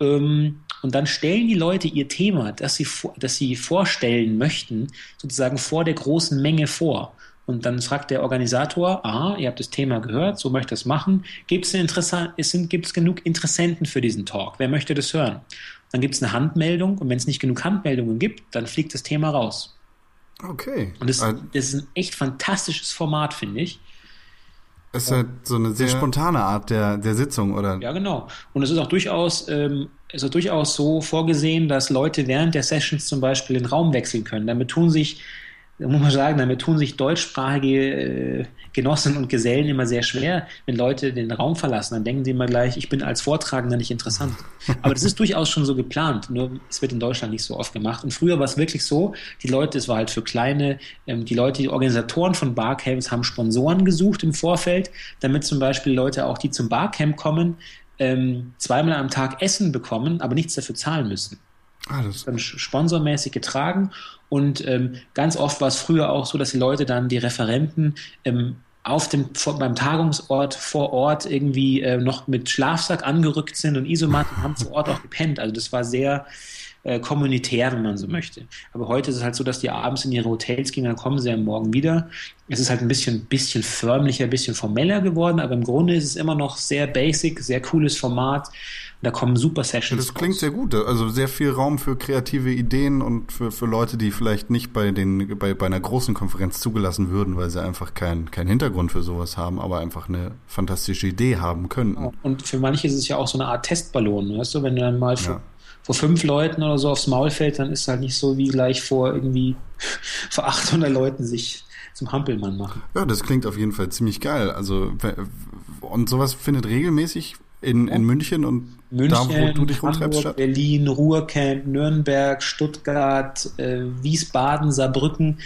Speaker 3: Ähm, und dann stellen die Leute ihr Thema, das sie, das sie vorstellen möchten, sozusagen vor der großen Menge vor. Und dann fragt der Organisator, aha, ihr habt das Thema gehört, so möchte es machen. Gibt es genug Interessenten für diesen Talk? Wer möchte das hören? Dann gibt es eine Handmeldung und wenn es nicht genug Handmeldungen gibt, dann fliegt das Thema raus.
Speaker 1: Okay.
Speaker 3: Und das, das ist ein echt fantastisches Format, finde ich.
Speaker 1: Es ist halt so eine sehr spontane Art der, der Sitzung, oder?
Speaker 3: Ja, genau. Und es ist auch durchaus, ähm, ist auch durchaus so vorgesehen, dass Leute während der Sessions zum Beispiel den Raum wechseln können. Damit tun sich muss man sagen, damit tun sich deutschsprachige äh, Genossen und Gesellen immer sehr schwer, wenn Leute den Raum verlassen. Dann denken sie immer gleich, ich bin als Vortragender nicht interessant. Aber das ist durchaus schon so geplant, nur es wird in Deutschland nicht so oft gemacht. Und früher war es wirklich so, die Leute, es war halt für kleine, ähm, die Leute, die Organisatoren von Barcamps haben Sponsoren gesucht im Vorfeld, damit zum Beispiel Leute auch, die zum Barcamp kommen, ähm, zweimal am Tag Essen bekommen, aber nichts dafür zahlen müssen.
Speaker 1: Ah, das
Speaker 3: Dann sponsormäßig getragen und ähm, ganz oft war es früher auch so, dass die Leute dann die Referenten ähm, auf dem vor, beim Tagungsort vor Ort irgendwie äh, noch mit Schlafsack angerückt sind und Isomat und haben vor Ort auch gepennt. Also das war sehr äh, kommunitär, wenn man so möchte. Aber heute ist es halt so, dass die abends in ihre Hotels gehen, dann kommen sie am Morgen wieder. Es ist halt ein bisschen, bisschen förmlicher, ein bisschen formeller geworden, aber im Grunde ist es immer noch sehr basic, sehr cooles Format. Da kommen super Sessions.
Speaker 1: das klingt
Speaker 3: raus.
Speaker 1: sehr gut. Also sehr viel Raum für kreative Ideen und für, für Leute, die vielleicht nicht bei den bei, bei einer großen Konferenz zugelassen würden, weil sie einfach keinen keinen Hintergrund für sowas haben, aber einfach eine fantastische Idee haben könnten.
Speaker 3: Und für manche ist es ja auch so eine Art Testballon, weißt du, wenn du dann mal vor,
Speaker 1: Ja.
Speaker 3: Vor fünf Leuten oder so aufs Maul fällt, dann ist es halt nicht so wie gleich vor irgendwie vor 800 Leuten sich zum Hampelmann machen.
Speaker 1: Ja, das klingt auf jeden Fall ziemlich geil. Also und sowas findet regelmäßig in, in München und da, wo du dich rumtreibst, statt.
Speaker 3: Berlin, Ruhrcamp, Nürnberg, Stuttgart, äh, Wiesbaden, Saarbrücken.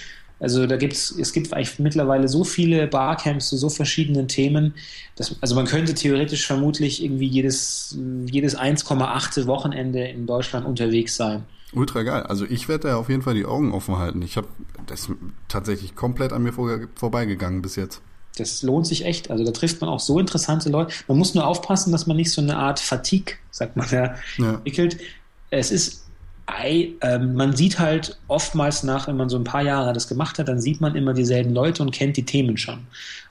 Speaker 3: Also da gibt's, es gibt eigentlich mittlerweile so viele Barcamps zu so verschiedenen Themen. Dass, also man könnte theoretisch vermutlich irgendwie jedes, jedes 1,8. Wochenende in Deutschland unterwegs sein.
Speaker 1: Ultra geil. Also ich werde da auf jeden Fall die Augen offen halten. Ich habe das tatsächlich komplett an mir vor, vorbeigegangen bis jetzt.
Speaker 3: Das lohnt sich echt. Also da trifft man auch so interessante Leute. Man muss nur aufpassen, dass man nicht so eine Art Fatigue, sagt man ja,
Speaker 1: Ja.
Speaker 3: entwickelt. Es ist, man sieht halt oftmals nach, wenn man so ein paar Jahre das gemacht hat, dann sieht man immer dieselben Leute und kennt die Themen schon.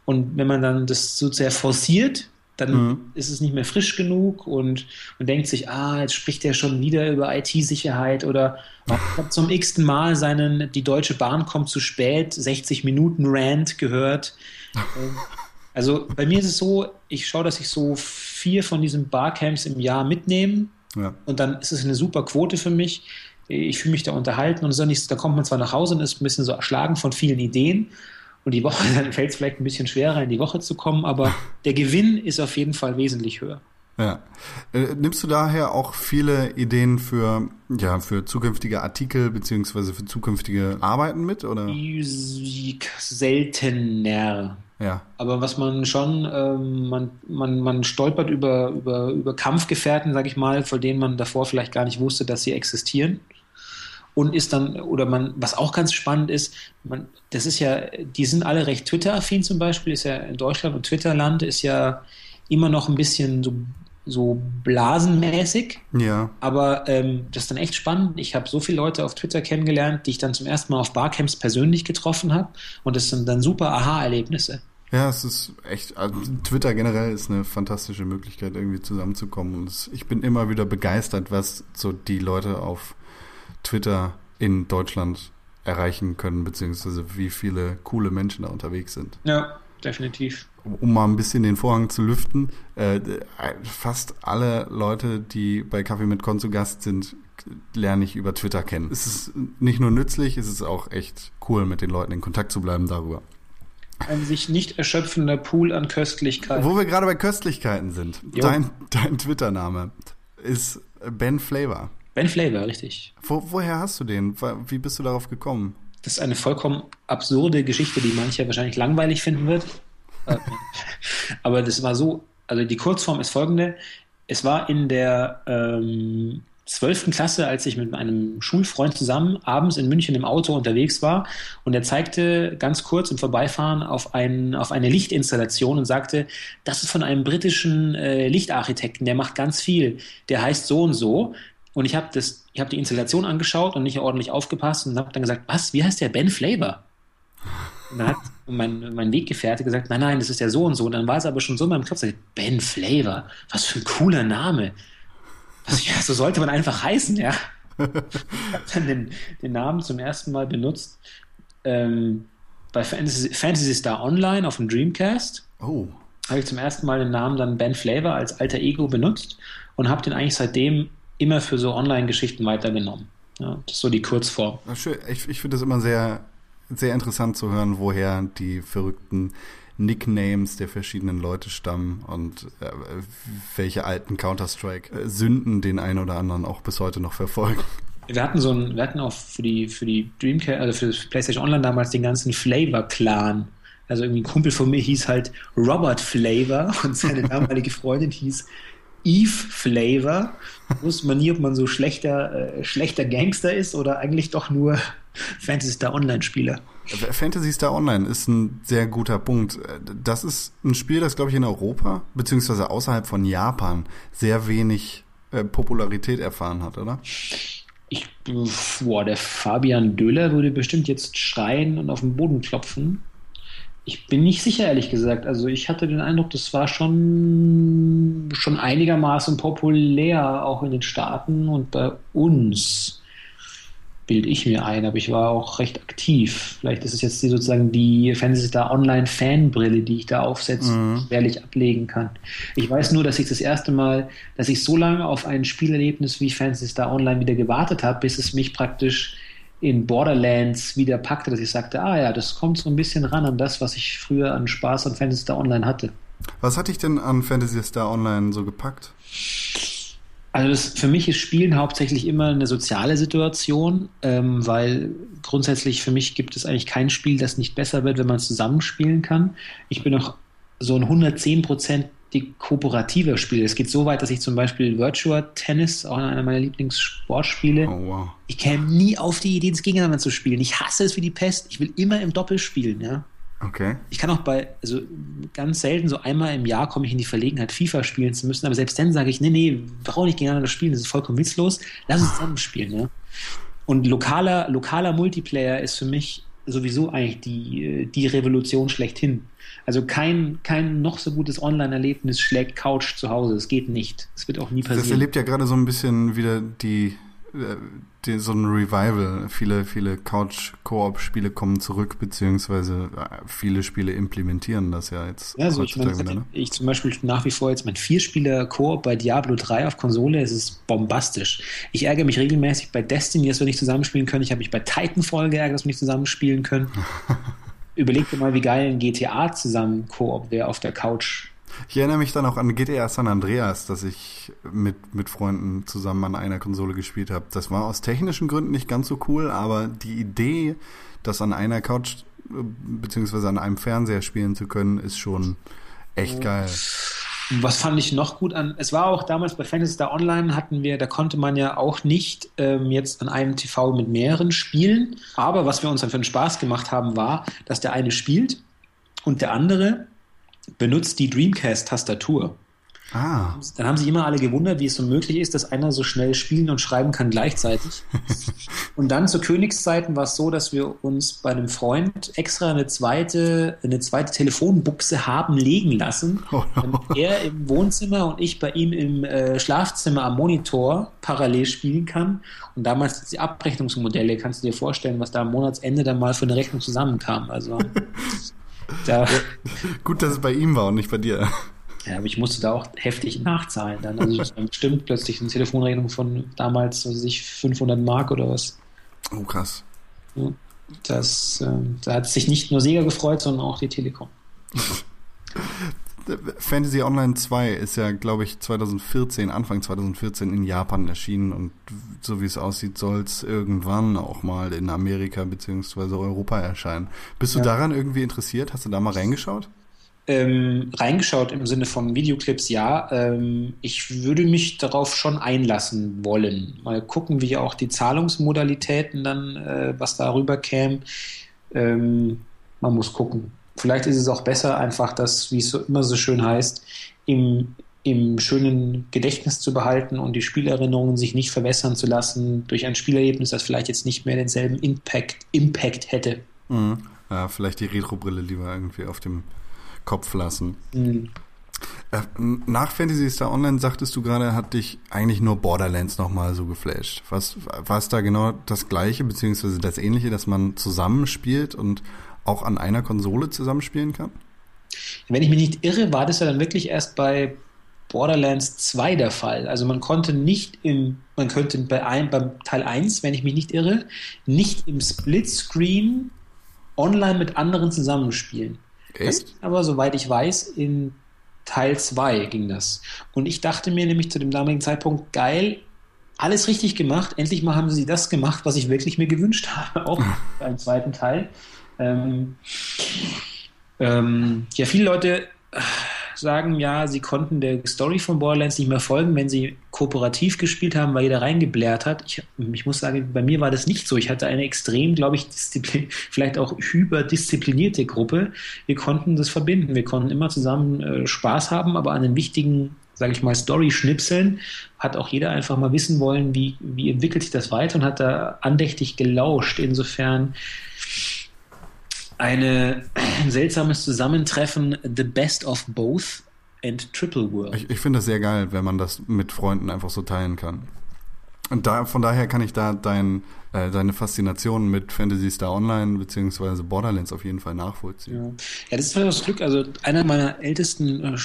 Speaker 3: Und wenn man dann das so sehr forciert, dann
Speaker 1: Mhm.
Speaker 3: ist es nicht mehr frisch genug und man denkt sich, ah, jetzt spricht er schon wieder über IT-Sicherheit oder hat zum x-ten Mal seinen, die Deutsche Bahn kommt zu spät, 60 Minuten Rant gehört. Ähm, Also bei mir ist es so, ich schaue, dass ich so vier von diesen Barcamps im Jahr mitnehme
Speaker 1: Ja.
Speaker 3: und dann ist es eine super Quote für mich. Ich fühle mich da unterhalten und auch nichts, da kommt man zwar nach Hause und ist ein bisschen so erschlagen von vielen Ideen und die Woche, dann fällt es vielleicht ein bisschen schwerer, in die Woche zu kommen, aber der Gewinn ist auf jeden Fall wesentlich höher.
Speaker 1: Ja. Äh, nimmst du daher auch viele Ideen für, ja, für zukünftige Artikel beziehungsweise für zukünftige Arbeiten mit, oder?
Speaker 3: Musik seltener.
Speaker 1: Ja.
Speaker 3: Aber was man schon, ähm, man, man, man stolpert über, über, über Kampfgefährten, sag ich mal, von denen man davor vielleicht gar nicht wusste, dass sie existieren. Und ist dann, oder man, was auch ganz spannend ist, man, das ist ja, die sind alle recht Twitter-affin zum Beispiel, ist ja in Deutschland und Twitterland ist ja immer noch ein bisschen so, so blasenmäßig.
Speaker 1: Ja.
Speaker 3: Aber ähm, das ist dann echt spannend. Ich habe so viele Leute auf Twitter kennengelernt, die ich dann zum ersten Mal auf Barcamps persönlich getroffen habe. Und das sind dann super Aha-Erlebnisse.
Speaker 1: Ja, es ist echt, also Twitter generell ist eine fantastische Möglichkeit, irgendwie zusammenzukommen. Und ich bin immer wieder begeistert, was so die Leute auf Twitter in Deutschland erreichen können, beziehungsweise wie viele coole Menschen da unterwegs sind.
Speaker 3: Ja, definitiv.
Speaker 1: Um, um mal ein bisschen den Vorhang zu lüften, äh, fast alle Leute, die bei Kaffee mit Con zu Gast sind, lerne ich über Twitter kennen. Es ist nicht nur nützlich, es ist auch echt cool, mit den Leuten in Kontakt zu bleiben darüber.
Speaker 3: Ein sich nicht erschöpfender Pool an Köstlichkeiten.
Speaker 1: Wo wir gerade bei Köstlichkeiten sind.
Speaker 3: Jo.
Speaker 1: Dein, dein Twitter-Name ist Ben Flavor.
Speaker 3: Ben Flavor, richtig.
Speaker 1: Wo, woher hast du den? Wie bist du darauf gekommen?
Speaker 3: Das ist eine vollkommen absurde Geschichte, die mancher wahrscheinlich langweilig finden wird. Aber das war so, also die Kurzform ist folgende. Es war in der ähm, 12. Klasse, als ich mit einem Schulfreund zusammen abends in München im Auto unterwegs war und er zeigte ganz kurz im Vorbeifahren auf, ein, auf eine Lichtinstallation und sagte, das ist von einem britischen äh, Lichtarchitekten, der macht ganz viel, der heißt so und so. Und ich habe habe die Installation angeschaut und nicht ordentlich aufgepasst und habe dann gesagt, was, wie heißt der Ben Flavor? Und dann hat mein, mein Weggefährte gesagt, nein, nein, das ist ja so und so. Und dann war es aber schon so in meinem Kopf, Ben Flavor, was für ein cooler Name. Was, ja, so sollte man einfach heißen, ja. Ich habe dann den, den Namen zum ersten Mal benutzt ähm, bei Fantasy, Fantasy Star Online auf dem Dreamcast.
Speaker 1: Oh,
Speaker 3: Habe ich zum ersten Mal den Namen dann Ben Flavor als alter Ego benutzt und habe den eigentlich seitdem immer für so Online-Geschichten weitergenommen. Ja, das ist so die Kurzform.
Speaker 1: schön. Ich, ich finde das immer sehr, sehr interessant zu hören, woher die verrückten Nicknames der verschiedenen Leute stammen und äh, welche alten Counter-Strike-Sünden den einen oder anderen auch bis heute noch verfolgen.
Speaker 3: Wir hatten so ein, wir hatten auch für die, für die Dreamcast, also für das PlayStation Online damals den ganzen Flavor-Clan. Also irgendwie ein Kumpel von mir hieß halt Robert Flavor und seine damalige Freundin hieß Eve Flavor. Wusste man nie, ob man so schlechter, äh, schlechter Gangster ist oder eigentlich doch nur Fantasy Star Online-Spieler.
Speaker 1: Fantasy Star Online ist ein sehr guter Punkt. Das ist ein Spiel, das, glaube ich, in Europa, beziehungsweise außerhalb von Japan, sehr wenig äh, Popularität erfahren hat, oder?
Speaker 3: Ich, boah, der Fabian Döhler würde bestimmt jetzt schreien und auf den Boden klopfen. Ich bin nicht sicher, ehrlich gesagt. Also ich hatte den Eindruck, das war schon, schon einigermaßen populär, auch in den Staaten und bei uns bilde ich mir ein, aber ich war auch recht aktiv. Vielleicht ist es jetzt die, sozusagen die Fantasy Star Online Fanbrille, die ich da aufsetze, mhm. schwerlich ablegen kann. Ich weiß nur, dass ich das erste Mal, dass ich so lange auf ein Spielerlebnis wie Fantasy Star Online wieder gewartet habe, bis es mich praktisch in Borderlands wieder packte, dass ich sagte, ah ja, das kommt so ein bisschen ran an das, was ich früher an Spaß an Fantasy Star Online hatte.
Speaker 1: Was hat dich denn an Fantasy Star Online so gepackt?
Speaker 3: Also das, für mich ist Spielen hauptsächlich immer eine soziale Situation, ähm, weil grundsätzlich für mich gibt es eigentlich kein Spiel, das nicht besser wird, wenn man zusammenspielen kann. Ich bin auch so ein 110% die kooperativer Spieler. Es geht so weit, dass ich zum Beispiel Virtua Tennis, auch einer meiner Lieblingssportspiele, oh, wow. ich käme nie auf die Idee, das gegeneinander zu spielen. Ich hasse es wie die Pest. Ich will immer im Doppel spielen, ja.
Speaker 1: Okay.
Speaker 3: Ich kann auch bei, also ganz selten, so einmal im Jahr komme ich in die Verlegenheit, FIFA spielen zu müssen, aber selbst dann sage ich, nee, nee, brauche nicht gegeneinander spielen, das ist vollkommen witzlos, lass uns zusammen spielen, ja. Und lokaler, lokaler Multiplayer ist für mich sowieso eigentlich die, die Revolution schlechthin. Also kein, kein noch so gutes Online-Erlebnis schlägt Couch zu Hause. Es geht nicht. Es wird auch nie passieren.
Speaker 1: Das erlebt ja gerade so ein bisschen wieder die äh, die, so ein Revival. Viele, viele Couch-Koop-Spiele kommen zurück, beziehungsweise äh, viele Spiele implementieren das ja jetzt.
Speaker 3: Ja, so ich, meine, wieder, ne? ich zum Beispiel nach wie vor jetzt mein Vierspieler-Koop bei Diablo 3 auf Konsole, es ist bombastisch. Ich ärgere mich regelmäßig bei Destiny, dass wir nicht zusammenspielen können. Ich habe mich bei Titanfall geärgert, dass wir nicht zusammenspielen können. Überleg dir mal, wie geil ein GTA zusammen Koop wäre auf der Couch
Speaker 1: ich erinnere mich dann auch an GTA San Andreas, das ich mit, mit Freunden zusammen an einer Konsole gespielt habe. Das war aus technischen Gründen nicht ganz so cool, aber die Idee, das an einer Couch beziehungsweise an einem Fernseher spielen zu können, ist schon echt geil.
Speaker 3: Was fand ich noch gut an? Es war auch damals bei Fantasy Star Online hatten wir, da konnte man ja auch nicht ähm, jetzt an einem TV mit mehreren spielen. Aber was wir uns dann für einen Spaß gemacht haben, war, dass der eine spielt und der andere benutzt die Dreamcast-Tastatur. Ah. Dann haben sich immer alle gewundert, wie es so möglich ist, dass einer so schnell spielen und schreiben kann gleichzeitig. und dann zu Königszeiten war es so, dass wir uns bei einem Freund extra eine zweite, eine zweite Telefonbuchse haben legen lassen, oh no. damit er im Wohnzimmer und ich bei ihm im äh, Schlafzimmer am Monitor parallel spielen kann. Und damals die Abrechnungsmodelle, kannst du dir vorstellen, was da am Monatsende dann mal für eine Rechnung zusammenkam. Also
Speaker 1: Da, Gut, dass es bei ihm war und nicht bei dir.
Speaker 3: Ja, aber ich musste da auch heftig nachzahlen dann. Also bestimmt plötzlich eine Telefonrechnung von damals, also sich 500 Mark oder was.
Speaker 1: Oh, krass.
Speaker 3: Das, äh, da hat sich nicht nur Sega gefreut, sondern auch die Telekom.
Speaker 1: Fantasy Online 2 ist ja, glaube ich, 2014, Anfang 2014 in Japan erschienen und so wie es aussieht, soll es irgendwann auch mal in Amerika bzw. Europa erscheinen. Bist du ja. daran irgendwie interessiert? Hast du da mal reingeschaut?
Speaker 3: Ähm, reingeschaut im Sinne von Videoclips, ja. Ähm, ich würde mich darauf schon einlassen wollen. Mal gucken, wie auch die Zahlungsmodalitäten dann, äh, was darüber käme. Ähm, man muss gucken. Vielleicht ist es auch besser, einfach das, wie es so immer so schön heißt, im, im schönen Gedächtnis zu behalten und die Spielerinnerungen sich nicht verwässern zu lassen durch ein Spielerlebnis, das vielleicht jetzt nicht mehr denselben Impact, Impact hätte.
Speaker 1: Mhm. Ja, vielleicht die Retro-Brille lieber irgendwie auf dem Kopf lassen. Mhm. Äh, nach Fantasy Star Online sagtest du gerade, hat dich eigentlich nur Borderlands nochmal so geflasht. Was, war es da genau das Gleiche, beziehungsweise das Ähnliche, dass man zusammenspielt und auch an einer Konsole zusammenspielen kann?
Speaker 3: Wenn ich mich nicht irre, war das ja dann wirklich erst bei Borderlands 2 der Fall. Also man konnte nicht im, man könnte bei ein, beim Teil 1, wenn ich mich nicht irre, nicht im Splitscreen online mit anderen zusammenspielen.
Speaker 1: Echt?
Speaker 3: Das, aber soweit ich weiß, in Teil 2 ging das. Und ich dachte mir nämlich zu dem damaligen Zeitpunkt, geil, alles richtig gemacht. Endlich mal haben sie das gemacht, was ich wirklich mir gewünscht habe, auch einen zweiten Teil. Ähm, ähm, ja, viele Leute sagen, ja, sie konnten der Story von Borderlands nicht mehr folgen, wenn sie kooperativ gespielt haben, weil jeder reingeblärt hat. Ich, ich muss sagen, bei mir war das nicht so. Ich hatte eine extrem, glaube ich, vielleicht auch hyperdisziplinierte Gruppe. Wir konnten das verbinden. Wir konnten immer zusammen äh, Spaß haben, aber an den wichtigen sage ich mal, Story-Schnipseln, hat auch jeder einfach mal wissen wollen, wie, wie entwickelt sich das weiter und hat da andächtig gelauscht. Insofern eine, ein seltsames Zusammentreffen, The Best of Both and Triple World.
Speaker 1: Ich, ich finde das sehr geil, wenn man das mit Freunden einfach so teilen kann. Und da, von daher kann ich da dein, äh, deine Faszination mit Fantasy Star Online beziehungsweise Borderlands auf jeden Fall nachvollziehen.
Speaker 3: Ja, ja das ist halt das Glück. Also einer meiner ältesten äh,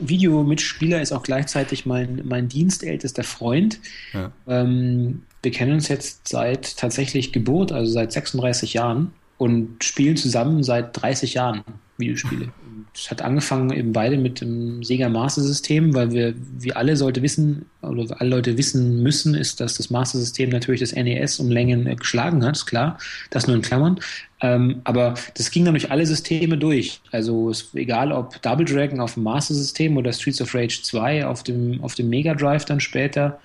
Speaker 3: Videomitspieler ist auch gleichzeitig mein, mein dienstältester Freund. Ja. Ähm, wir kennen uns jetzt seit tatsächlich Geburt, also seit 36 Jahren und spielen zusammen seit 30 Jahren Videospiele. Es hat angefangen eben beide mit dem Sega Master System, weil wir, wie alle sollte wissen, oder alle Leute wissen müssen, ist, dass das Master System natürlich das NES um Längen äh, geschlagen hat, klar. Das nur in Klammern. Ähm, aber das ging dann durch alle Systeme durch. Also ist egal ob Double Dragon auf dem Master System oder Streets of Rage 2 auf dem, auf dem Mega Drive dann später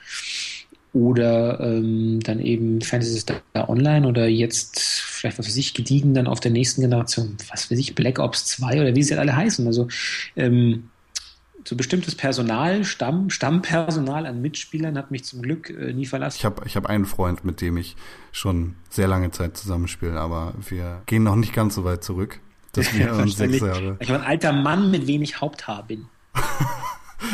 Speaker 3: oder ähm, dann eben Fantasy Star Online oder jetzt vielleicht was für sich gediegen dann auf der nächsten Generation, was weiß ich, Black Ops 2 oder wie sie alle heißen. Also ähm, so bestimmtes Personal, Stamm, Stammpersonal an Mitspielern hat mich zum Glück äh, nie verlassen.
Speaker 1: Ich habe ich hab einen Freund, mit dem ich schon sehr lange Zeit zusammenspiele, aber wir gehen noch nicht ganz so weit zurück, dass wir uns sechs Jahre.
Speaker 3: Ich war ein alter Mann mit wenig Haupthaar bin.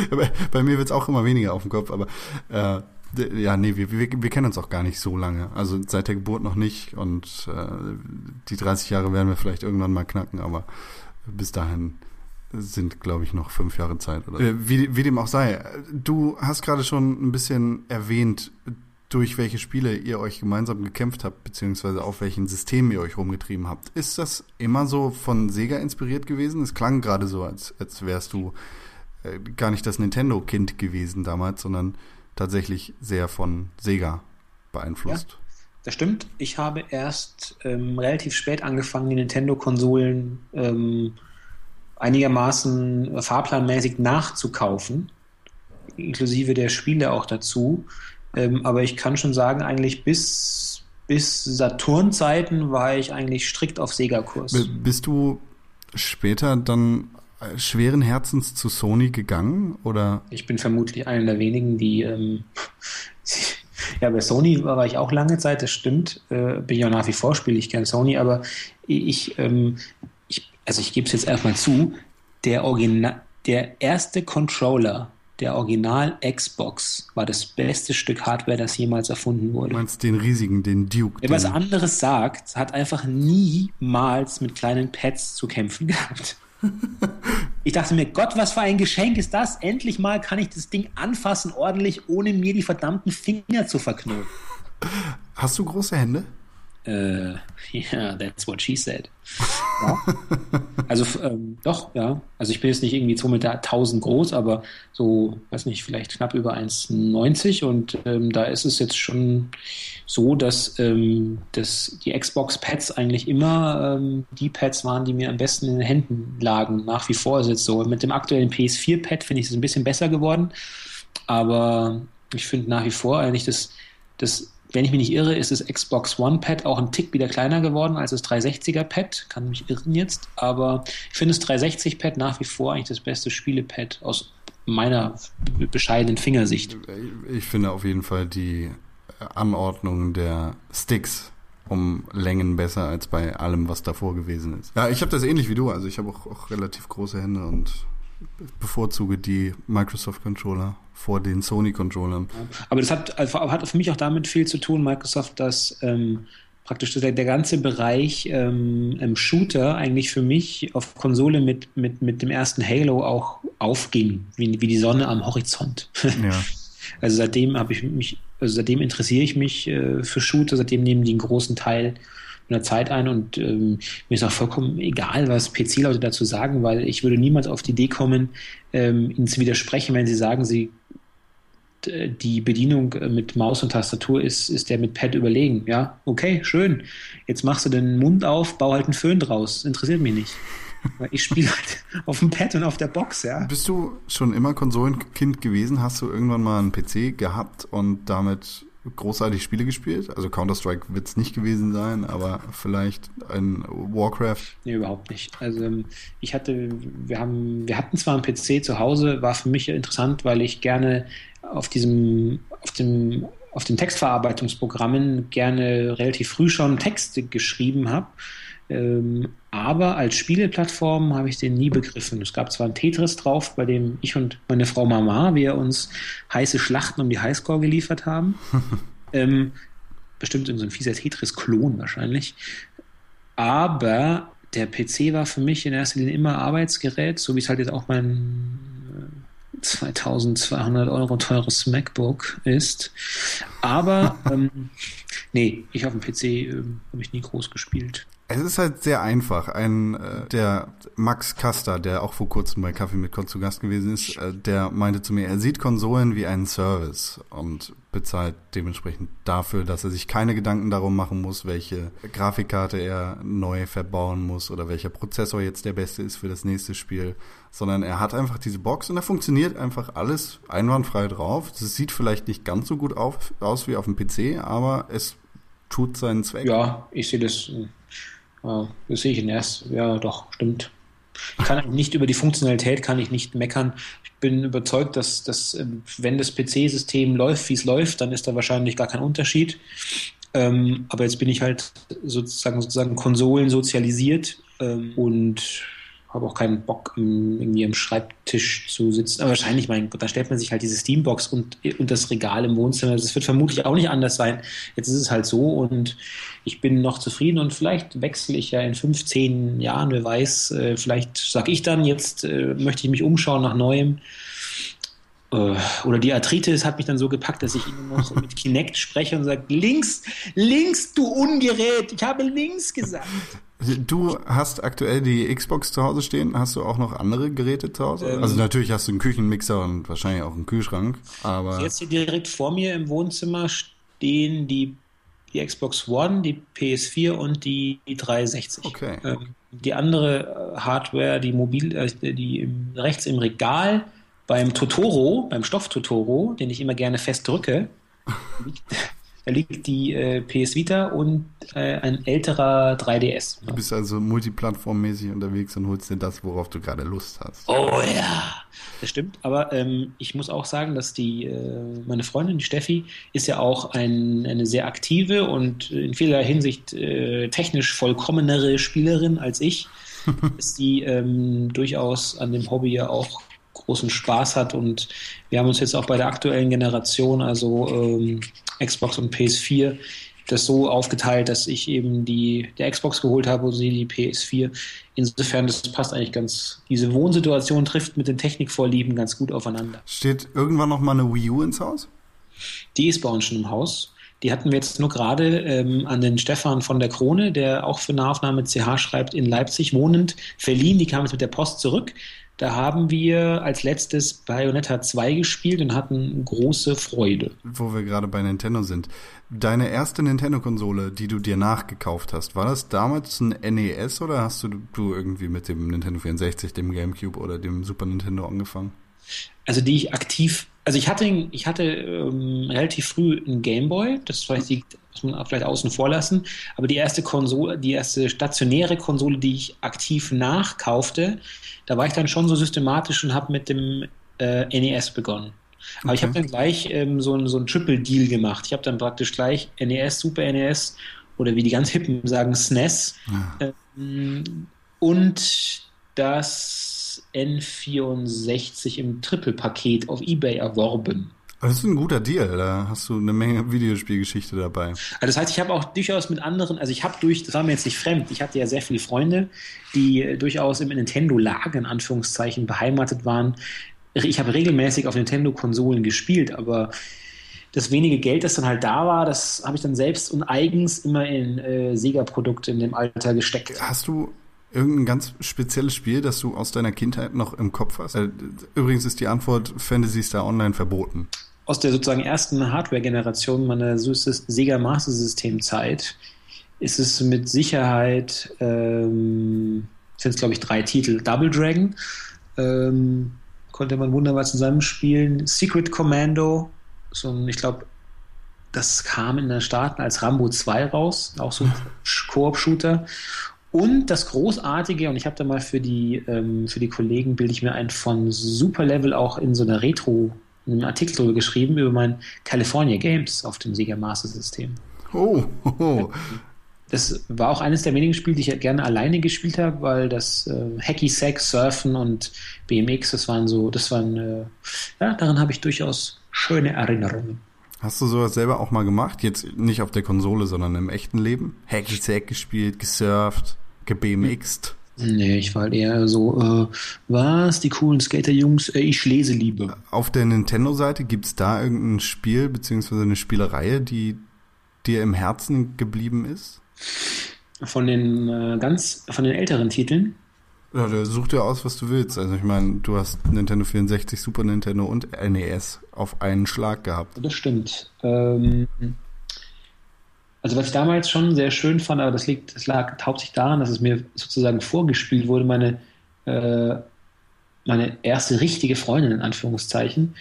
Speaker 1: bei, bei mir wird es auch immer weniger auf dem Kopf, aber äh, ja, nee, wir, wir, wir kennen uns auch gar nicht so lange. Also seit der Geburt noch nicht und äh, die 30 Jahre werden wir vielleicht irgendwann mal knacken, aber bis dahin sind, glaube ich, noch fünf Jahre Zeit. Oder? Äh, wie, wie dem auch sei. Du hast gerade schon ein bisschen erwähnt, durch welche Spiele ihr euch gemeinsam gekämpft habt, beziehungsweise auf welchen Systemen ihr euch rumgetrieben habt. Ist das immer so von Sega inspiriert gewesen? Es klang gerade so, als, als wärst du äh, gar nicht das Nintendo-Kind gewesen damals, sondern tatsächlich sehr von Sega beeinflusst. Ja,
Speaker 3: das stimmt. Ich habe erst ähm, relativ spät angefangen, die Nintendo-Konsolen ähm, einigermaßen fahrplanmäßig nachzukaufen, inklusive der Spiele auch dazu. Ähm, aber ich kann schon sagen, eigentlich bis, bis Saturn-Zeiten war ich eigentlich strikt auf Sega-Kurs.
Speaker 1: Bist du später dann schweren Herzens zu Sony gegangen oder?
Speaker 3: Ich bin vermutlich einer der wenigen, die ähm, ja bei Sony war ich auch lange Zeit, das stimmt. Äh, bin ja nach wie vor spiele ich gerne Sony, aber ich, ähm, ich also ich gebe es jetzt erstmal zu, der Original, der erste Controller der Original Xbox war das beste Stück Hardware, das jemals erfunden wurde.
Speaker 1: Du meinst den riesigen, den Duke?
Speaker 3: Wer was anderes sagt, hat einfach niemals mit kleinen Pads zu kämpfen gehabt. Ich dachte mir, Gott, was für ein Geschenk ist das? Endlich mal kann ich das Ding anfassen, ordentlich, ohne mir die verdammten Finger zu verknoten.
Speaker 1: Hast du große Hände?
Speaker 3: Äh, yeah, that's what she said. Ja. Also ähm, doch, ja. Also ich bin jetzt nicht irgendwie 2 Meter 1000 groß, aber so, weiß nicht, vielleicht knapp über 1,90 und ähm, da ist es jetzt schon so, dass, ähm, dass die Xbox-Pads eigentlich immer ähm, die Pads waren, die mir am besten in den Händen lagen. Nach wie vor ist es so. Mit dem aktuellen PS4-Pad finde ich es ein bisschen besser geworden, aber ich finde nach wie vor eigentlich das, das wenn ich mich nicht irre, ist das Xbox One Pad auch ein Tick wieder kleiner geworden als das 360er Pad. Kann mich irren jetzt, aber ich finde das 360 Pad nach wie vor eigentlich das beste Spielepad aus meiner bescheidenen Fingersicht.
Speaker 1: Ich finde auf jeden Fall die Anordnung der Sticks um Längen besser als bei allem, was davor gewesen ist. Ja, ich habe das ähnlich wie du. Also ich habe auch, auch relativ große Hände und bevorzuge die Microsoft Controller vor den Sony Controllern.
Speaker 3: Aber das hat, also hat für mich auch damit viel zu tun, Microsoft, dass ähm, praktisch der, der, ganze Bereich ähm, Shooter eigentlich für mich auf Konsole mit, mit, mit dem ersten Halo auch aufging, wie, wie die Sonne am Horizont. Ja. Also seitdem habe ich mich, also seitdem interessiere ich mich äh, für Shooter, seitdem nehmen die einen großen Teil mit der Zeit ein und ähm, mir ist auch vollkommen egal, was PC-Leute dazu sagen, weil ich würde niemals auf die Idee kommen, ähm, ihnen zu widersprechen, wenn sie sagen, sie die Bedienung mit Maus und Tastatur ist, ist der mit Pad überlegen. Ja, okay, schön. Jetzt machst du den Mund auf, bau halt einen Föhn draus. Interessiert mich nicht. Weil ich spiele halt auf dem Pad und auf der Box, ja.
Speaker 1: Bist du schon immer Konsolenkind gewesen? Hast du irgendwann mal einen PC gehabt und damit großartig Spiele gespielt? Also Counter-Strike wird es nicht gewesen sein, aber vielleicht ein Warcraft?
Speaker 3: Nee, überhaupt nicht. Also ähm, ich hatte, wir haben, wir hatten zwar einen PC zu Hause, war für mich interessant, weil ich gerne auf diesem, auf dem, auf den Textverarbeitungsprogrammen gerne relativ früh schon Texte geschrieben habe. Ähm, aber als Spieleplattform habe ich den nie begriffen. Es gab zwar ein Tetris drauf, bei dem ich und meine Frau Mama, wir uns heiße Schlachten um die Highscore geliefert haben. ähm, bestimmt in so ein fieser Tetris-Klon wahrscheinlich. Aber der PC war für mich in erster Linie immer Arbeitsgerät, so wie es halt jetzt auch mein 2200 Euro teures MacBook ist. Aber ähm, nee, ich auf dem PC ähm, habe ich nie groß gespielt.
Speaker 1: Es ist halt sehr einfach. Ein äh, der Max Kaster, der auch vor kurzem bei Kaffee mit Con zu Gast gewesen ist, äh, der meinte zu mir, er sieht Konsolen wie einen Service und bezahlt dementsprechend dafür, dass er sich keine Gedanken darum machen muss, welche Grafikkarte er neu verbauen muss oder welcher Prozessor jetzt der beste ist für das nächste Spiel, sondern er hat einfach diese Box und da funktioniert einfach alles einwandfrei drauf. Das sieht vielleicht nicht ganz so gut auf, aus wie auf dem PC, aber es tut seinen Zweck.
Speaker 3: Ja, ich sehe das das sehe ich in erst. Ja, doch, stimmt. Ich kann nicht über die Funktionalität kann ich nicht meckern. Ich bin überzeugt, dass, dass ähm, wenn das PC-System läuft, wie es läuft, dann ist da wahrscheinlich gar kein Unterschied. Ähm, aber jetzt bin ich halt sozusagen sozusagen Konsolen sozialisiert ähm, und habe auch keinen Bock, irgendwie am Schreibtisch zu sitzen. Aber wahrscheinlich, mein Gott, da stellt man sich halt diese Steambox und, und das Regal im Wohnzimmer. Das wird vermutlich auch nicht anders sein. Jetzt ist es halt so und ich bin noch zufrieden und vielleicht wechsle ich ja in 15 Jahren, wer weiß, äh, vielleicht sage ich dann, jetzt äh, möchte ich mich umschauen nach Neuem. Äh, oder die Arthritis hat mich dann so gepackt, dass ich immer noch mit Kinect spreche und sage, links, links, du Ungerät, ich habe links gesagt.
Speaker 1: Du hast aktuell die Xbox zu Hause stehen. Hast du auch noch andere Geräte zu Hause? Ähm, also natürlich hast du einen Küchenmixer und wahrscheinlich auch einen Kühlschrank. Aber
Speaker 3: jetzt hier direkt vor mir im Wohnzimmer stehen die, die Xbox One, die PS4 und die, die 360.
Speaker 1: Okay.
Speaker 3: Ähm, die andere äh, Hardware, die mobil, äh, die im, rechts im Regal beim Totoro, beim Stoff Totoro, den ich immer gerne fest drücke, liegt, liegt die äh, PS Vita und äh, ein älterer 3DS.
Speaker 1: Du bist also multiplattformmäßig unterwegs und holst dir das, worauf du gerade Lust hast.
Speaker 3: Oh ja, das stimmt. Aber ähm, ich muss auch sagen, dass die äh, meine Freundin, die Steffi, ist ja auch ein, eine sehr aktive und in vieler Hinsicht äh, technisch vollkommenere Spielerin als ich. ist die ähm, durchaus an dem Hobby ja auch großen Spaß hat und wir haben uns jetzt auch bei der aktuellen Generation, also ähm, Xbox und PS4 das so aufgeteilt, dass ich eben die der Xbox geholt habe und sie die PS4. Insofern, das passt eigentlich ganz, diese Wohnsituation trifft mit den Technikvorlieben ganz gut aufeinander.
Speaker 1: Steht irgendwann noch mal eine Wii U ins Haus?
Speaker 3: Die ist bei uns schon im Haus. Die hatten wir jetzt nur gerade ähm, an den Stefan von der Krone, der auch für Nahaufnahme CH schreibt, in Leipzig wohnend, verliehen. Die kam jetzt mit der Post zurück. Da haben wir als letztes Bayonetta 2 gespielt und hatten große Freude.
Speaker 1: Wo wir gerade bei Nintendo sind. Deine erste Nintendo-Konsole, die du dir nachgekauft hast, war das damals ein NES oder hast du, du irgendwie mit dem Nintendo 64, dem GameCube oder dem Super Nintendo angefangen?
Speaker 3: Also die ich aktiv, also ich hatte, ich hatte ähm, relativ früh einen Gameboy, das vielleicht die, muss man vielleicht außen vor lassen, aber die erste Konsole, die erste stationäre Konsole, die ich aktiv nachkaufte, da war ich dann schon so systematisch und habe mit dem äh, NES begonnen. Aber okay. ich habe dann gleich ähm, so, ein, so ein Triple-Deal gemacht. Ich habe dann praktisch gleich NES, Super NES oder wie die ganz Hippen sagen, SNES ja. ähm, und das N64 im Triple-Paket auf Ebay erworben.
Speaker 1: Das ist ein guter Deal, da hast du eine Menge Videospielgeschichte dabei. Also
Speaker 3: das heißt, ich habe auch durchaus mit anderen, also ich habe durch, das war mir jetzt nicht fremd, ich hatte ja sehr viele Freunde, die durchaus im Nintendo-Lager in Anführungszeichen beheimatet waren. Ich habe regelmäßig auf Nintendo-Konsolen gespielt, aber das wenige Geld, das dann halt da war, das habe ich dann selbst und eigens immer in äh, Sega-Produkte in dem Alter gesteckt.
Speaker 1: Hast du irgendein ganz spezielles Spiel, das du aus deiner Kindheit noch im Kopf hast? Äh, übrigens ist die Antwort Fantasy Star Online verboten.
Speaker 3: Aus der sozusagen ersten Hardware-Generation meiner Sega Master System-Zeit ist es mit Sicherheit, ähm, sind es glaube ich drei Titel. Double Dragon ähm, konnte man wunderbar zusammenspielen. Secret Commando, so ein, ich glaube, das kam in den Staaten als Rambo 2 raus, auch so ein Koop-Shooter. Und das Großartige, und ich habe da mal für die, ähm, für die Kollegen, bilde ich mir ein von Super Level auch in so einer Retro, in einem Artikel drüber geschrieben, über mein California Games auf dem Sega Master System.
Speaker 1: Oh, oh, oh.
Speaker 3: Das war auch eines der wenigen Spiele, die ich gerne alleine gespielt habe, weil das äh, Hacky Sack, Surfen und BMX, das waren so, das waren, äh, ja, daran habe ich durchaus schöne Erinnerungen.
Speaker 1: Hast du sowas selber auch mal gemacht? Jetzt nicht auf der Konsole, sondern im echten Leben? Hacky Sack gespielt, gesurft, gebmxt?
Speaker 3: Nee, ich war halt eher so, äh, was, die coolen Skater-Jungs, äh, ich lese lieber.
Speaker 1: Auf der Nintendo-Seite gibt's da irgendein Spiel beziehungsweise eine Spielereihe, die dir im Herzen geblieben ist?
Speaker 3: Von den äh, ganz, von den älteren Titeln.
Speaker 1: Ja, such dir aus, was du willst. Also ich meine, du hast Nintendo 64, Super Nintendo und NES auf einen Schlag gehabt.
Speaker 3: Das stimmt. Ähm, also was ich damals schon sehr schön fand, aber das liegt, das lag hauptsächlich daran, dass es mir sozusagen vorgespielt wurde, meine, äh, meine erste richtige Freundin in Anführungszeichen,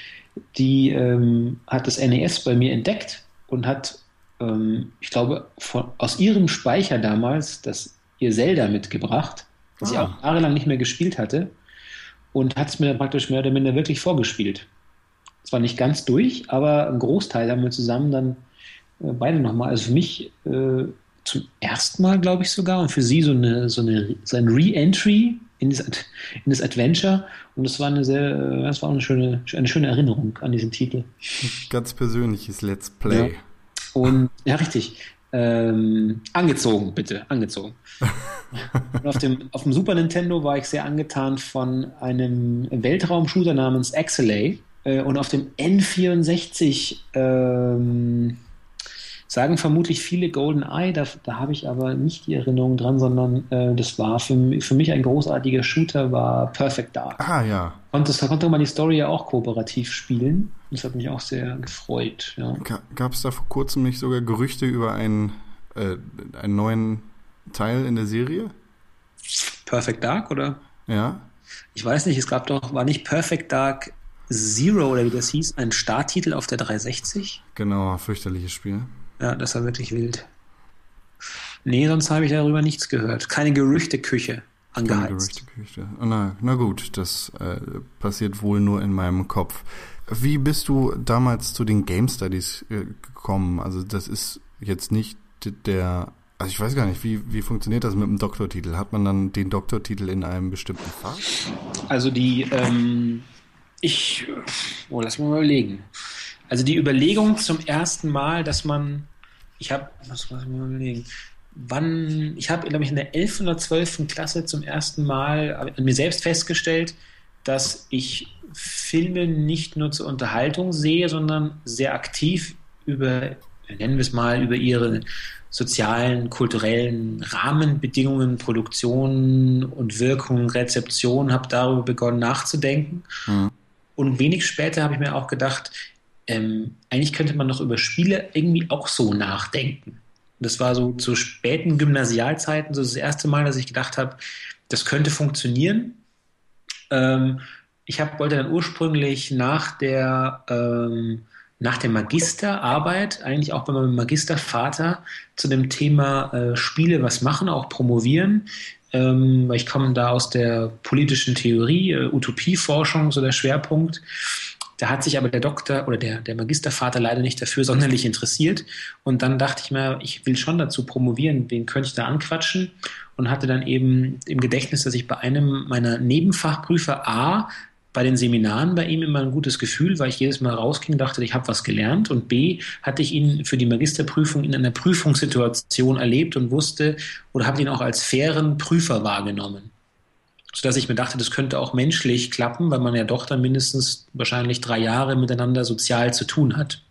Speaker 3: die ähm, hat das NES bei mir entdeckt und hat, ähm, ich glaube, von, aus ihrem Speicher damals das ihr Zelda mitgebracht, das ah. ich auch jahrelang nicht mehr gespielt hatte und hat es mir praktisch mehr oder minder wirklich vorgespielt. Zwar nicht ganz durch, aber ein Großteil haben wir zusammen dann beide nochmal. Also für mich äh, zum ersten Mal, glaube ich sogar, und für sie so, eine, so, eine, so ein Re-Entry in das, in das Adventure. Und das war eine sehr, das war eine schöne, eine schöne Erinnerung an diesen Titel.
Speaker 1: Ganz persönliches Let's Play.
Speaker 3: Ja. Und ja, richtig. Ähm, angezogen, bitte, angezogen. auf, dem, auf dem Super Nintendo war ich sehr angetan von einem Weltraumshooter namens Axelay. Äh, und auf dem N64 ähm, sagen vermutlich viele Golden Eye, da, da habe ich aber nicht die Erinnerung dran, sondern äh, das war für, für mich ein großartiger Shooter, war Perfect Dark.
Speaker 1: Ah ja.
Speaker 3: Und das, da konnte man die Story ja auch kooperativ spielen. Das hat mich auch sehr gefreut. Ja.
Speaker 1: Gab es da vor kurzem nicht sogar Gerüchte über einen, äh, einen neuen Teil in der Serie?
Speaker 3: Perfect Dark, oder?
Speaker 1: Ja.
Speaker 3: Ich weiß nicht, es gab doch, war nicht Perfect Dark Zero oder wie das hieß, ein Starttitel auf der 360?
Speaker 1: Genau, fürchterliches Spiel.
Speaker 3: Ja, das war wirklich wild. Nee, sonst habe ich darüber nichts gehört. Keine Gerüchteküche angeheizt. Keine Gerüchteküche.
Speaker 1: Oh, na, na gut, das äh, passiert wohl nur in meinem Kopf. Wie bist du damals zu den Game Studies äh, gekommen? Also das ist jetzt nicht der, also ich weiß gar nicht, wie, wie funktioniert das mit dem Doktortitel? Hat man dann den Doktortitel in einem bestimmten Fach?
Speaker 3: Also die, ähm, ich, oh, lass mal überlegen. Also die Überlegung zum ersten Mal, dass man ich habe, was muss ich mir überlegen, wann, ich habe, glaube ich, in der 11. oder 12. Klasse zum ersten Mal an mir selbst festgestellt, dass ich Filme nicht nur zur Unterhaltung sehe, sondern sehr aktiv über, nennen wir es mal, über ihre sozialen, kulturellen Rahmenbedingungen, Produktion und Wirkung, Rezeption, habe darüber begonnen nachzudenken. Mhm. Und wenig später habe ich mir auch gedacht, ähm, eigentlich könnte man noch über Spiele irgendwie auch so nachdenken. Das war so zu späten Gymnasialzeiten so das erste Mal, dass ich gedacht habe, das könnte funktionieren. Ähm, ich hab, wollte dann ursprünglich nach der, ähm, nach der Magisterarbeit, eigentlich auch bei meinem Magistervater, zu dem Thema äh, Spiele was machen, auch promovieren. Ähm, ich komme da aus der politischen Theorie, äh, Utopieforschung, so der Schwerpunkt. Da hat sich aber der Doktor oder der, der Magistervater leider nicht dafür sonderlich interessiert. Und dann dachte ich mir, ich will schon dazu promovieren, wen könnte ich da anquatschen? Und hatte dann eben im Gedächtnis, dass ich bei einem meiner Nebenfachprüfer A bei den Seminaren bei ihm immer ein gutes Gefühl, weil ich jedes Mal rausging, dachte, ich habe was gelernt. Und B, hatte ich ihn für die Magisterprüfung in einer Prüfungssituation erlebt und wusste oder habe ihn auch als fairen Prüfer wahrgenommen sodass ich mir dachte, das könnte auch menschlich klappen, weil man ja doch dann mindestens wahrscheinlich drei Jahre miteinander sozial zu tun hat.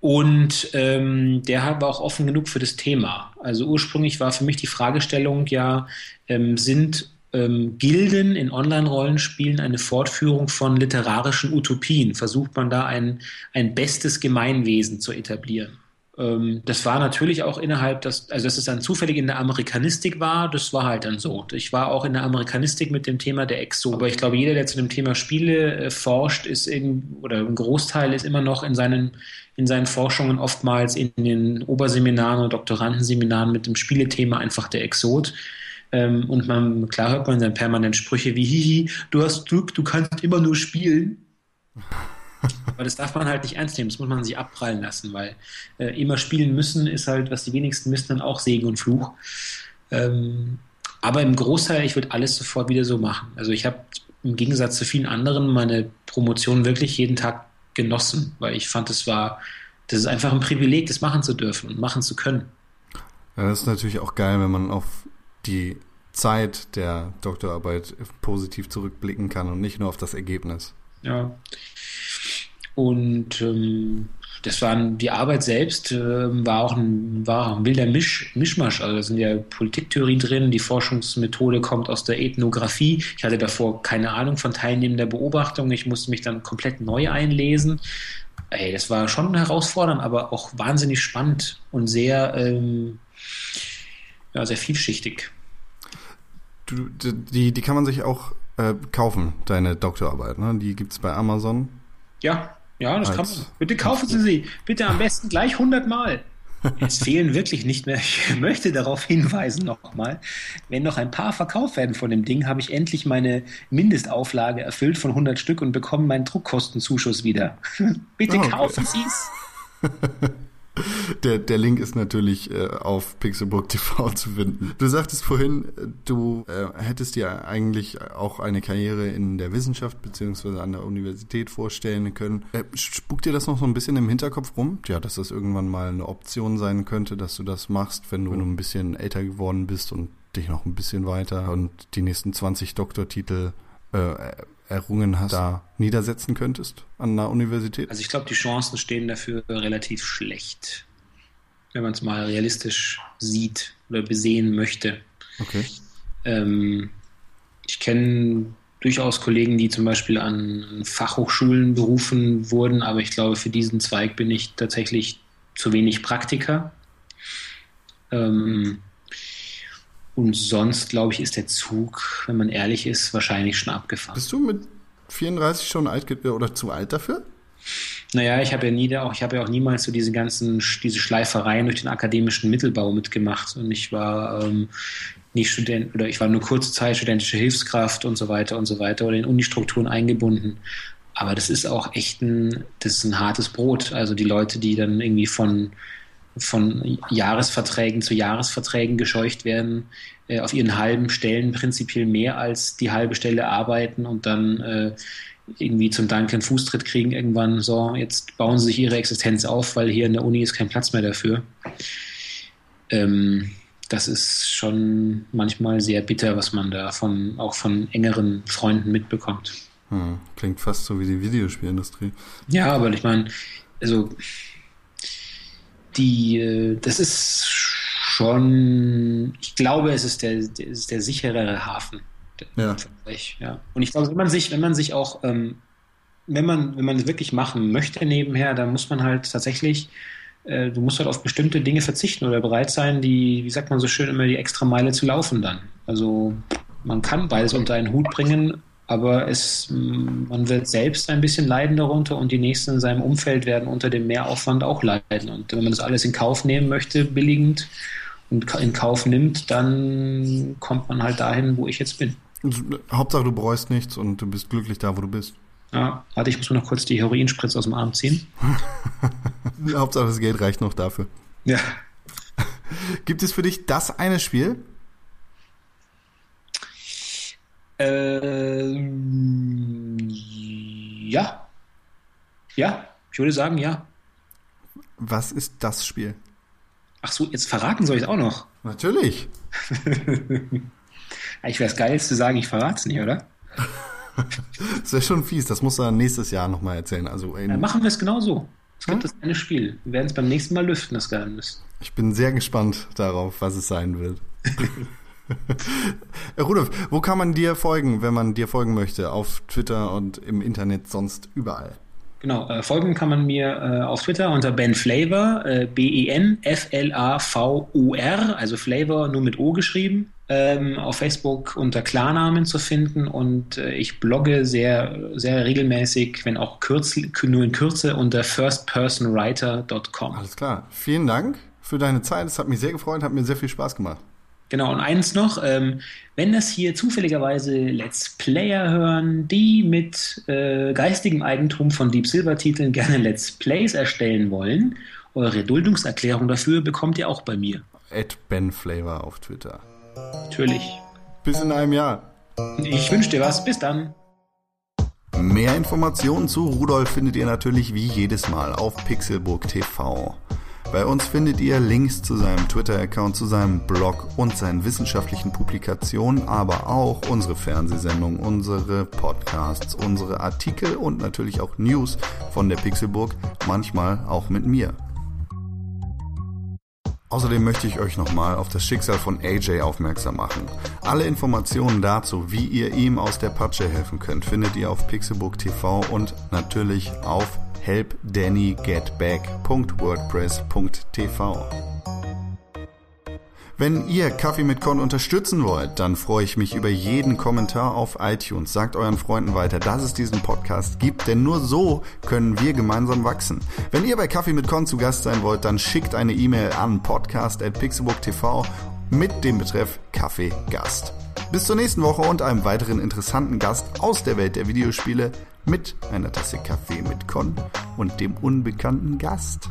Speaker 3: Und ähm, der war auch offen genug für das Thema. Also ursprünglich war für mich die Fragestellung ja, ähm, sind ähm, Gilden in Online-Rollenspielen eine Fortführung von literarischen Utopien? Versucht man da ein, ein bestes Gemeinwesen zu etablieren? Ähm, das war natürlich auch innerhalb, das, also dass es dann zufällig in der Amerikanistik war, das war halt dann so. Ich war auch in der Amerikanistik mit dem Thema der Exo. Aber ich glaube, jeder, der zu dem Thema Spiele äh, forscht, ist in, oder ein Großteil ist immer noch in seinen in seinen Forschungen oftmals in den Oberseminaren und Doktorandenseminaren mit dem Spielethema einfach der Exot. Ähm, und man, klar hört man dann permanent Sprüche wie, hihi, du hast Glück, du kannst immer nur spielen. Aber das darf man halt nicht ernst nehmen, das muss man sich abprallen lassen, weil äh, immer spielen müssen ist halt, was die wenigsten müssen, dann auch Segen und Fluch. Ähm, aber im Großteil, ich würde alles sofort wieder so machen. Also ich habe im Gegensatz zu vielen anderen meine Promotion wirklich jeden Tag genossen, weil ich fand, es war, das ist einfach ein Privileg, das machen zu dürfen und machen zu können.
Speaker 1: Ja, das ist natürlich auch geil, wenn man auf die Zeit der Doktorarbeit positiv zurückblicken kann und nicht nur auf das Ergebnis.
Speaker 3: Ja. Und ähm, das waren die Arbeit selbst äh, war auch ein, war ein wilder Misch, Mischmasch. Also da sind ja Politiktheorien drin, die Forschungsmethode kommt aus der Ethnographie. Ich hatte davor keine Ahnung von teilnehmender Beobachtung. Ich musste mich dann komplett neu einlesen. Ey, das war schon herausfordernd, aber auch wahnsinnig spannend und sehr, ähm, ja, sehr vielschichtig.
Speaker 1: Du, die, die kann man sich auch äh, kaufen, deine Doktorarbeit. Ne? Die gibt es bei Amazon.
Speaker 3: Ja, ja, das kann man. Bitte kaufen Sie sie. Bitte am besten gleich 100 Mal. Es fehlen wirklich nicht mehr. Ich möchte darauf hinweisen nochmal. Wenn noch ein paar verkauft werden von dem Ding, habe ich endlich meine Mindestauflage erfüllt von 100 Stück und bekomme meinen Druckkostenzuschuss wieder. Bitte okay. kaufen Sie es.
Speaker 1: Der, der Link ist natürlich äh, auf Pixelbook TV zu finden. Du sagtest vorhin, du äh, hättest dir eigentlich auch eine Karriere in der Wissenschaft beziehungsweise an der Universität vorstellen können. Äh, spukt dir das noch so ein bisschen im Hinterkopf rum? Ja, dass das irgendwann mal eine Option sein könnte, dass du das machst, wenn du, wenn du ein bisschen älter geworden bist und dich noch ein bisschen weiter und die nächsten 20 Doktortitel äh, errungen hast, da niedersetzen könntest an einer Universität?
Speaker 3: Also ich glaube, die Chancen stehen dafür relativ schlecht, wenn man es mal realistisch sieht oder besehen möchte.
Speaker 1: Okay.
Speaker 3: Ähm, ich kenne durchaus Kollegen, die zum Beispiel an Fachhochschulen berufen wurden, aber ich glaube, für diesen Zweig bin ich tatsächlich zu wenig Praktiker. Ähm, und sonst, glaube ich, ist der Zug, wenn man ehrlich ist, wahrscheinlich schon abgefahren.
Speaker 1: Bist du mit 34 schon alt oder zu alt dafür?
Speaker 3: Naja, ich habe ja nie, auch, ich habe ja auch niemals so diese ganzen, diese Schleifereien durch den akademischen Mittelbau mitgemacht. Und ich war ähm, nicht Student oder ich war nur kurze Zeit studentische Hilfskraft und so weiter und so weiter oder in Unistrukturen eingebunden. Aber das ist auch echt ein, das ist ein hartes Brot. Also die Leute, die dann irgendwie von von Jahresverträgen zu Jahresverträgen gescheucht werden, äh, auf ihren halben Stellen prinzipiell mehr als die halbe Stelle arbeiten und dann äh, irgendwie zum Dank einen Fußtritt kriegen irgendwann, so, jetzt bauen sie sich ihre Existenz auf, weil hier in der Uni ist kein Platz mehr dafür. Ähm, das ist schon manchmal sehr bitter, was man da von, auch von engeren Freunden mitbekommt.
Speaker 1: Hm, klingt fast so wie die Videospielindustrie.
Speaker 3: Ja, aber ich meine, also die, äh, das ist schon, ich glaube, es ist der, es ist der sicherere Hafen.
Speaker 1: Ja.
Speaker 3: ja. Und ich glaube, wenn man sich, wenn man sich auch, ähm, wenn man, wenn man es wirklich machen möchte nebenher, dann muss man halt tatsächlich, äh, du musst halt auf bestimmte Dinge verzichten oder bereit sein, die, wie sagt man so schön, immer die extra Meile zu laufen dann. Also man kann beides unter einen Hut bringen, aber es, man wird selbst ein bisschen leiden darunter und die Nächsten in seinem Umfeld werden unter dem Mehraufwand auch leiden. Und wenn man das alles in Kauf nehmen möchte, billigend und in Kauf nimmt, dann kommt man halt dahin, wo ich jetzt bin.
Speaker 1: Hauptsache, du bereust nichts und du bist glücklich da, wo du bist.
Speaker 3: Ja, warte, ich muss mir noch kurz die Heroinspritze aus dem Arm ziehen.
Speaker 1: Hauptsache, das Geld reicht noch dafür.
Speaker 3: Ja.
Speaker 1: Gibt es für dich das eine Spiel,
Speaker 3: ähm, ja. Ja, ich würde sagen, ja.
Speaker 1: Was ist das Spiel?
Speaker 3: Ach so, jetzt verraten soll ich es auch noch.
Speaker 1: Natürlich.
Speaker 3: ich wäre es geil zu sagen, ich verrate es nicht, oder?
Speaker 1: das wäre schon fies, das muss er nächstes Jahr nochmal erzählen. Also
Speaker 3: Dann machen wir es genau so. Es gibt
Speaker 1: Hm?
Speaker 3: das eine Spiel. Wir werden es beim nächsten Mal lüften, das Geheimnis.
Speaker 1: Ich bin sehr gespannt darauf, was es sein wird. Rudolf, wo kann man dir folgen, wenn man dir folgen möchte? Auf Twitter und im Internet, sonst überall.
Speaker 3: Genau, äh, folgen kann man mir äh, auf Twitter unter Ben Flavor, äh, B-E-N-F-L-A-V-O-R, also Flavor nur mit O geschrieben. Ähm, auf Facebook unter Klarnamen zu finden und äh, ich blogge sehr, sehr regelmäßig, wenn auch kürz, nur in Kürze, unter firstpersonwriter.com.
Speaker 1: Alles klar. Vielen Dank für deine Zeit. Es hat mich sehr gefreut, hat mir sehr viel Spaß gemacht.
Speaker 3: Genau, und eins noch, ähm, wenn das hier zufälligerweise Let's Player hören, die mit äh, geistigem Eigentum von Deep Silver Titeln gerne Let's Plays erstellen wollen, eure Duldungserklärung dafür bekommt ihr auch bei mir.
Speaker 1: At Ben Flavor auf Twitter.
Speaker 3: Natürlich.
Speaker 1: Bis in einem Jahr.
Speaker 3: Ich wünsche dir was. Bis dann.
Speaker 1: Mehr Informationen zu Rudolf findet ihr natürlich wie jedes Mal auf Pixelburg TV. Bei uns findet ihr Links zu seinem Twitter-Account, zu seinem Blog und seinen wissenschaftlichen Publikationen, aber auch unsere Fernsehsendung, unsere Podcasts, unsere Artikel und natürlich auch News von der Pixelburg, manchmal auch mit mir. Außerdem möchte ich euch nochmal auf das Schicksal von AJ aufmerksam machen. Alle Informationen dazu, wie ihr ihm aus der Patsche helfen könnt, findet ihr auf Pixelbook TV und natürlich auf helpdannygetback.wordpress.tv. Wenn ihr Kaffee mit Con unterstützen wollt, dann freue ich mich über jeden Kommentar auf iTunes. Sagt euren Freunden weiter, dass es diesen Podcast gibt, denn nur so können wir gemeinsam wachsen. Wenn ihr bei Kaffee mit Con zu Gast sein wollt, dann schickt eine E-Mail an podcast.pixelbook.tv mit dem Betreff Kaffee Gast. Bis zur nächsten Woche und einem weiteren interessanten Gast aus der Welt der Videospiele mit einer Tasse Kaffee mit Con und dem unbekannten Gast.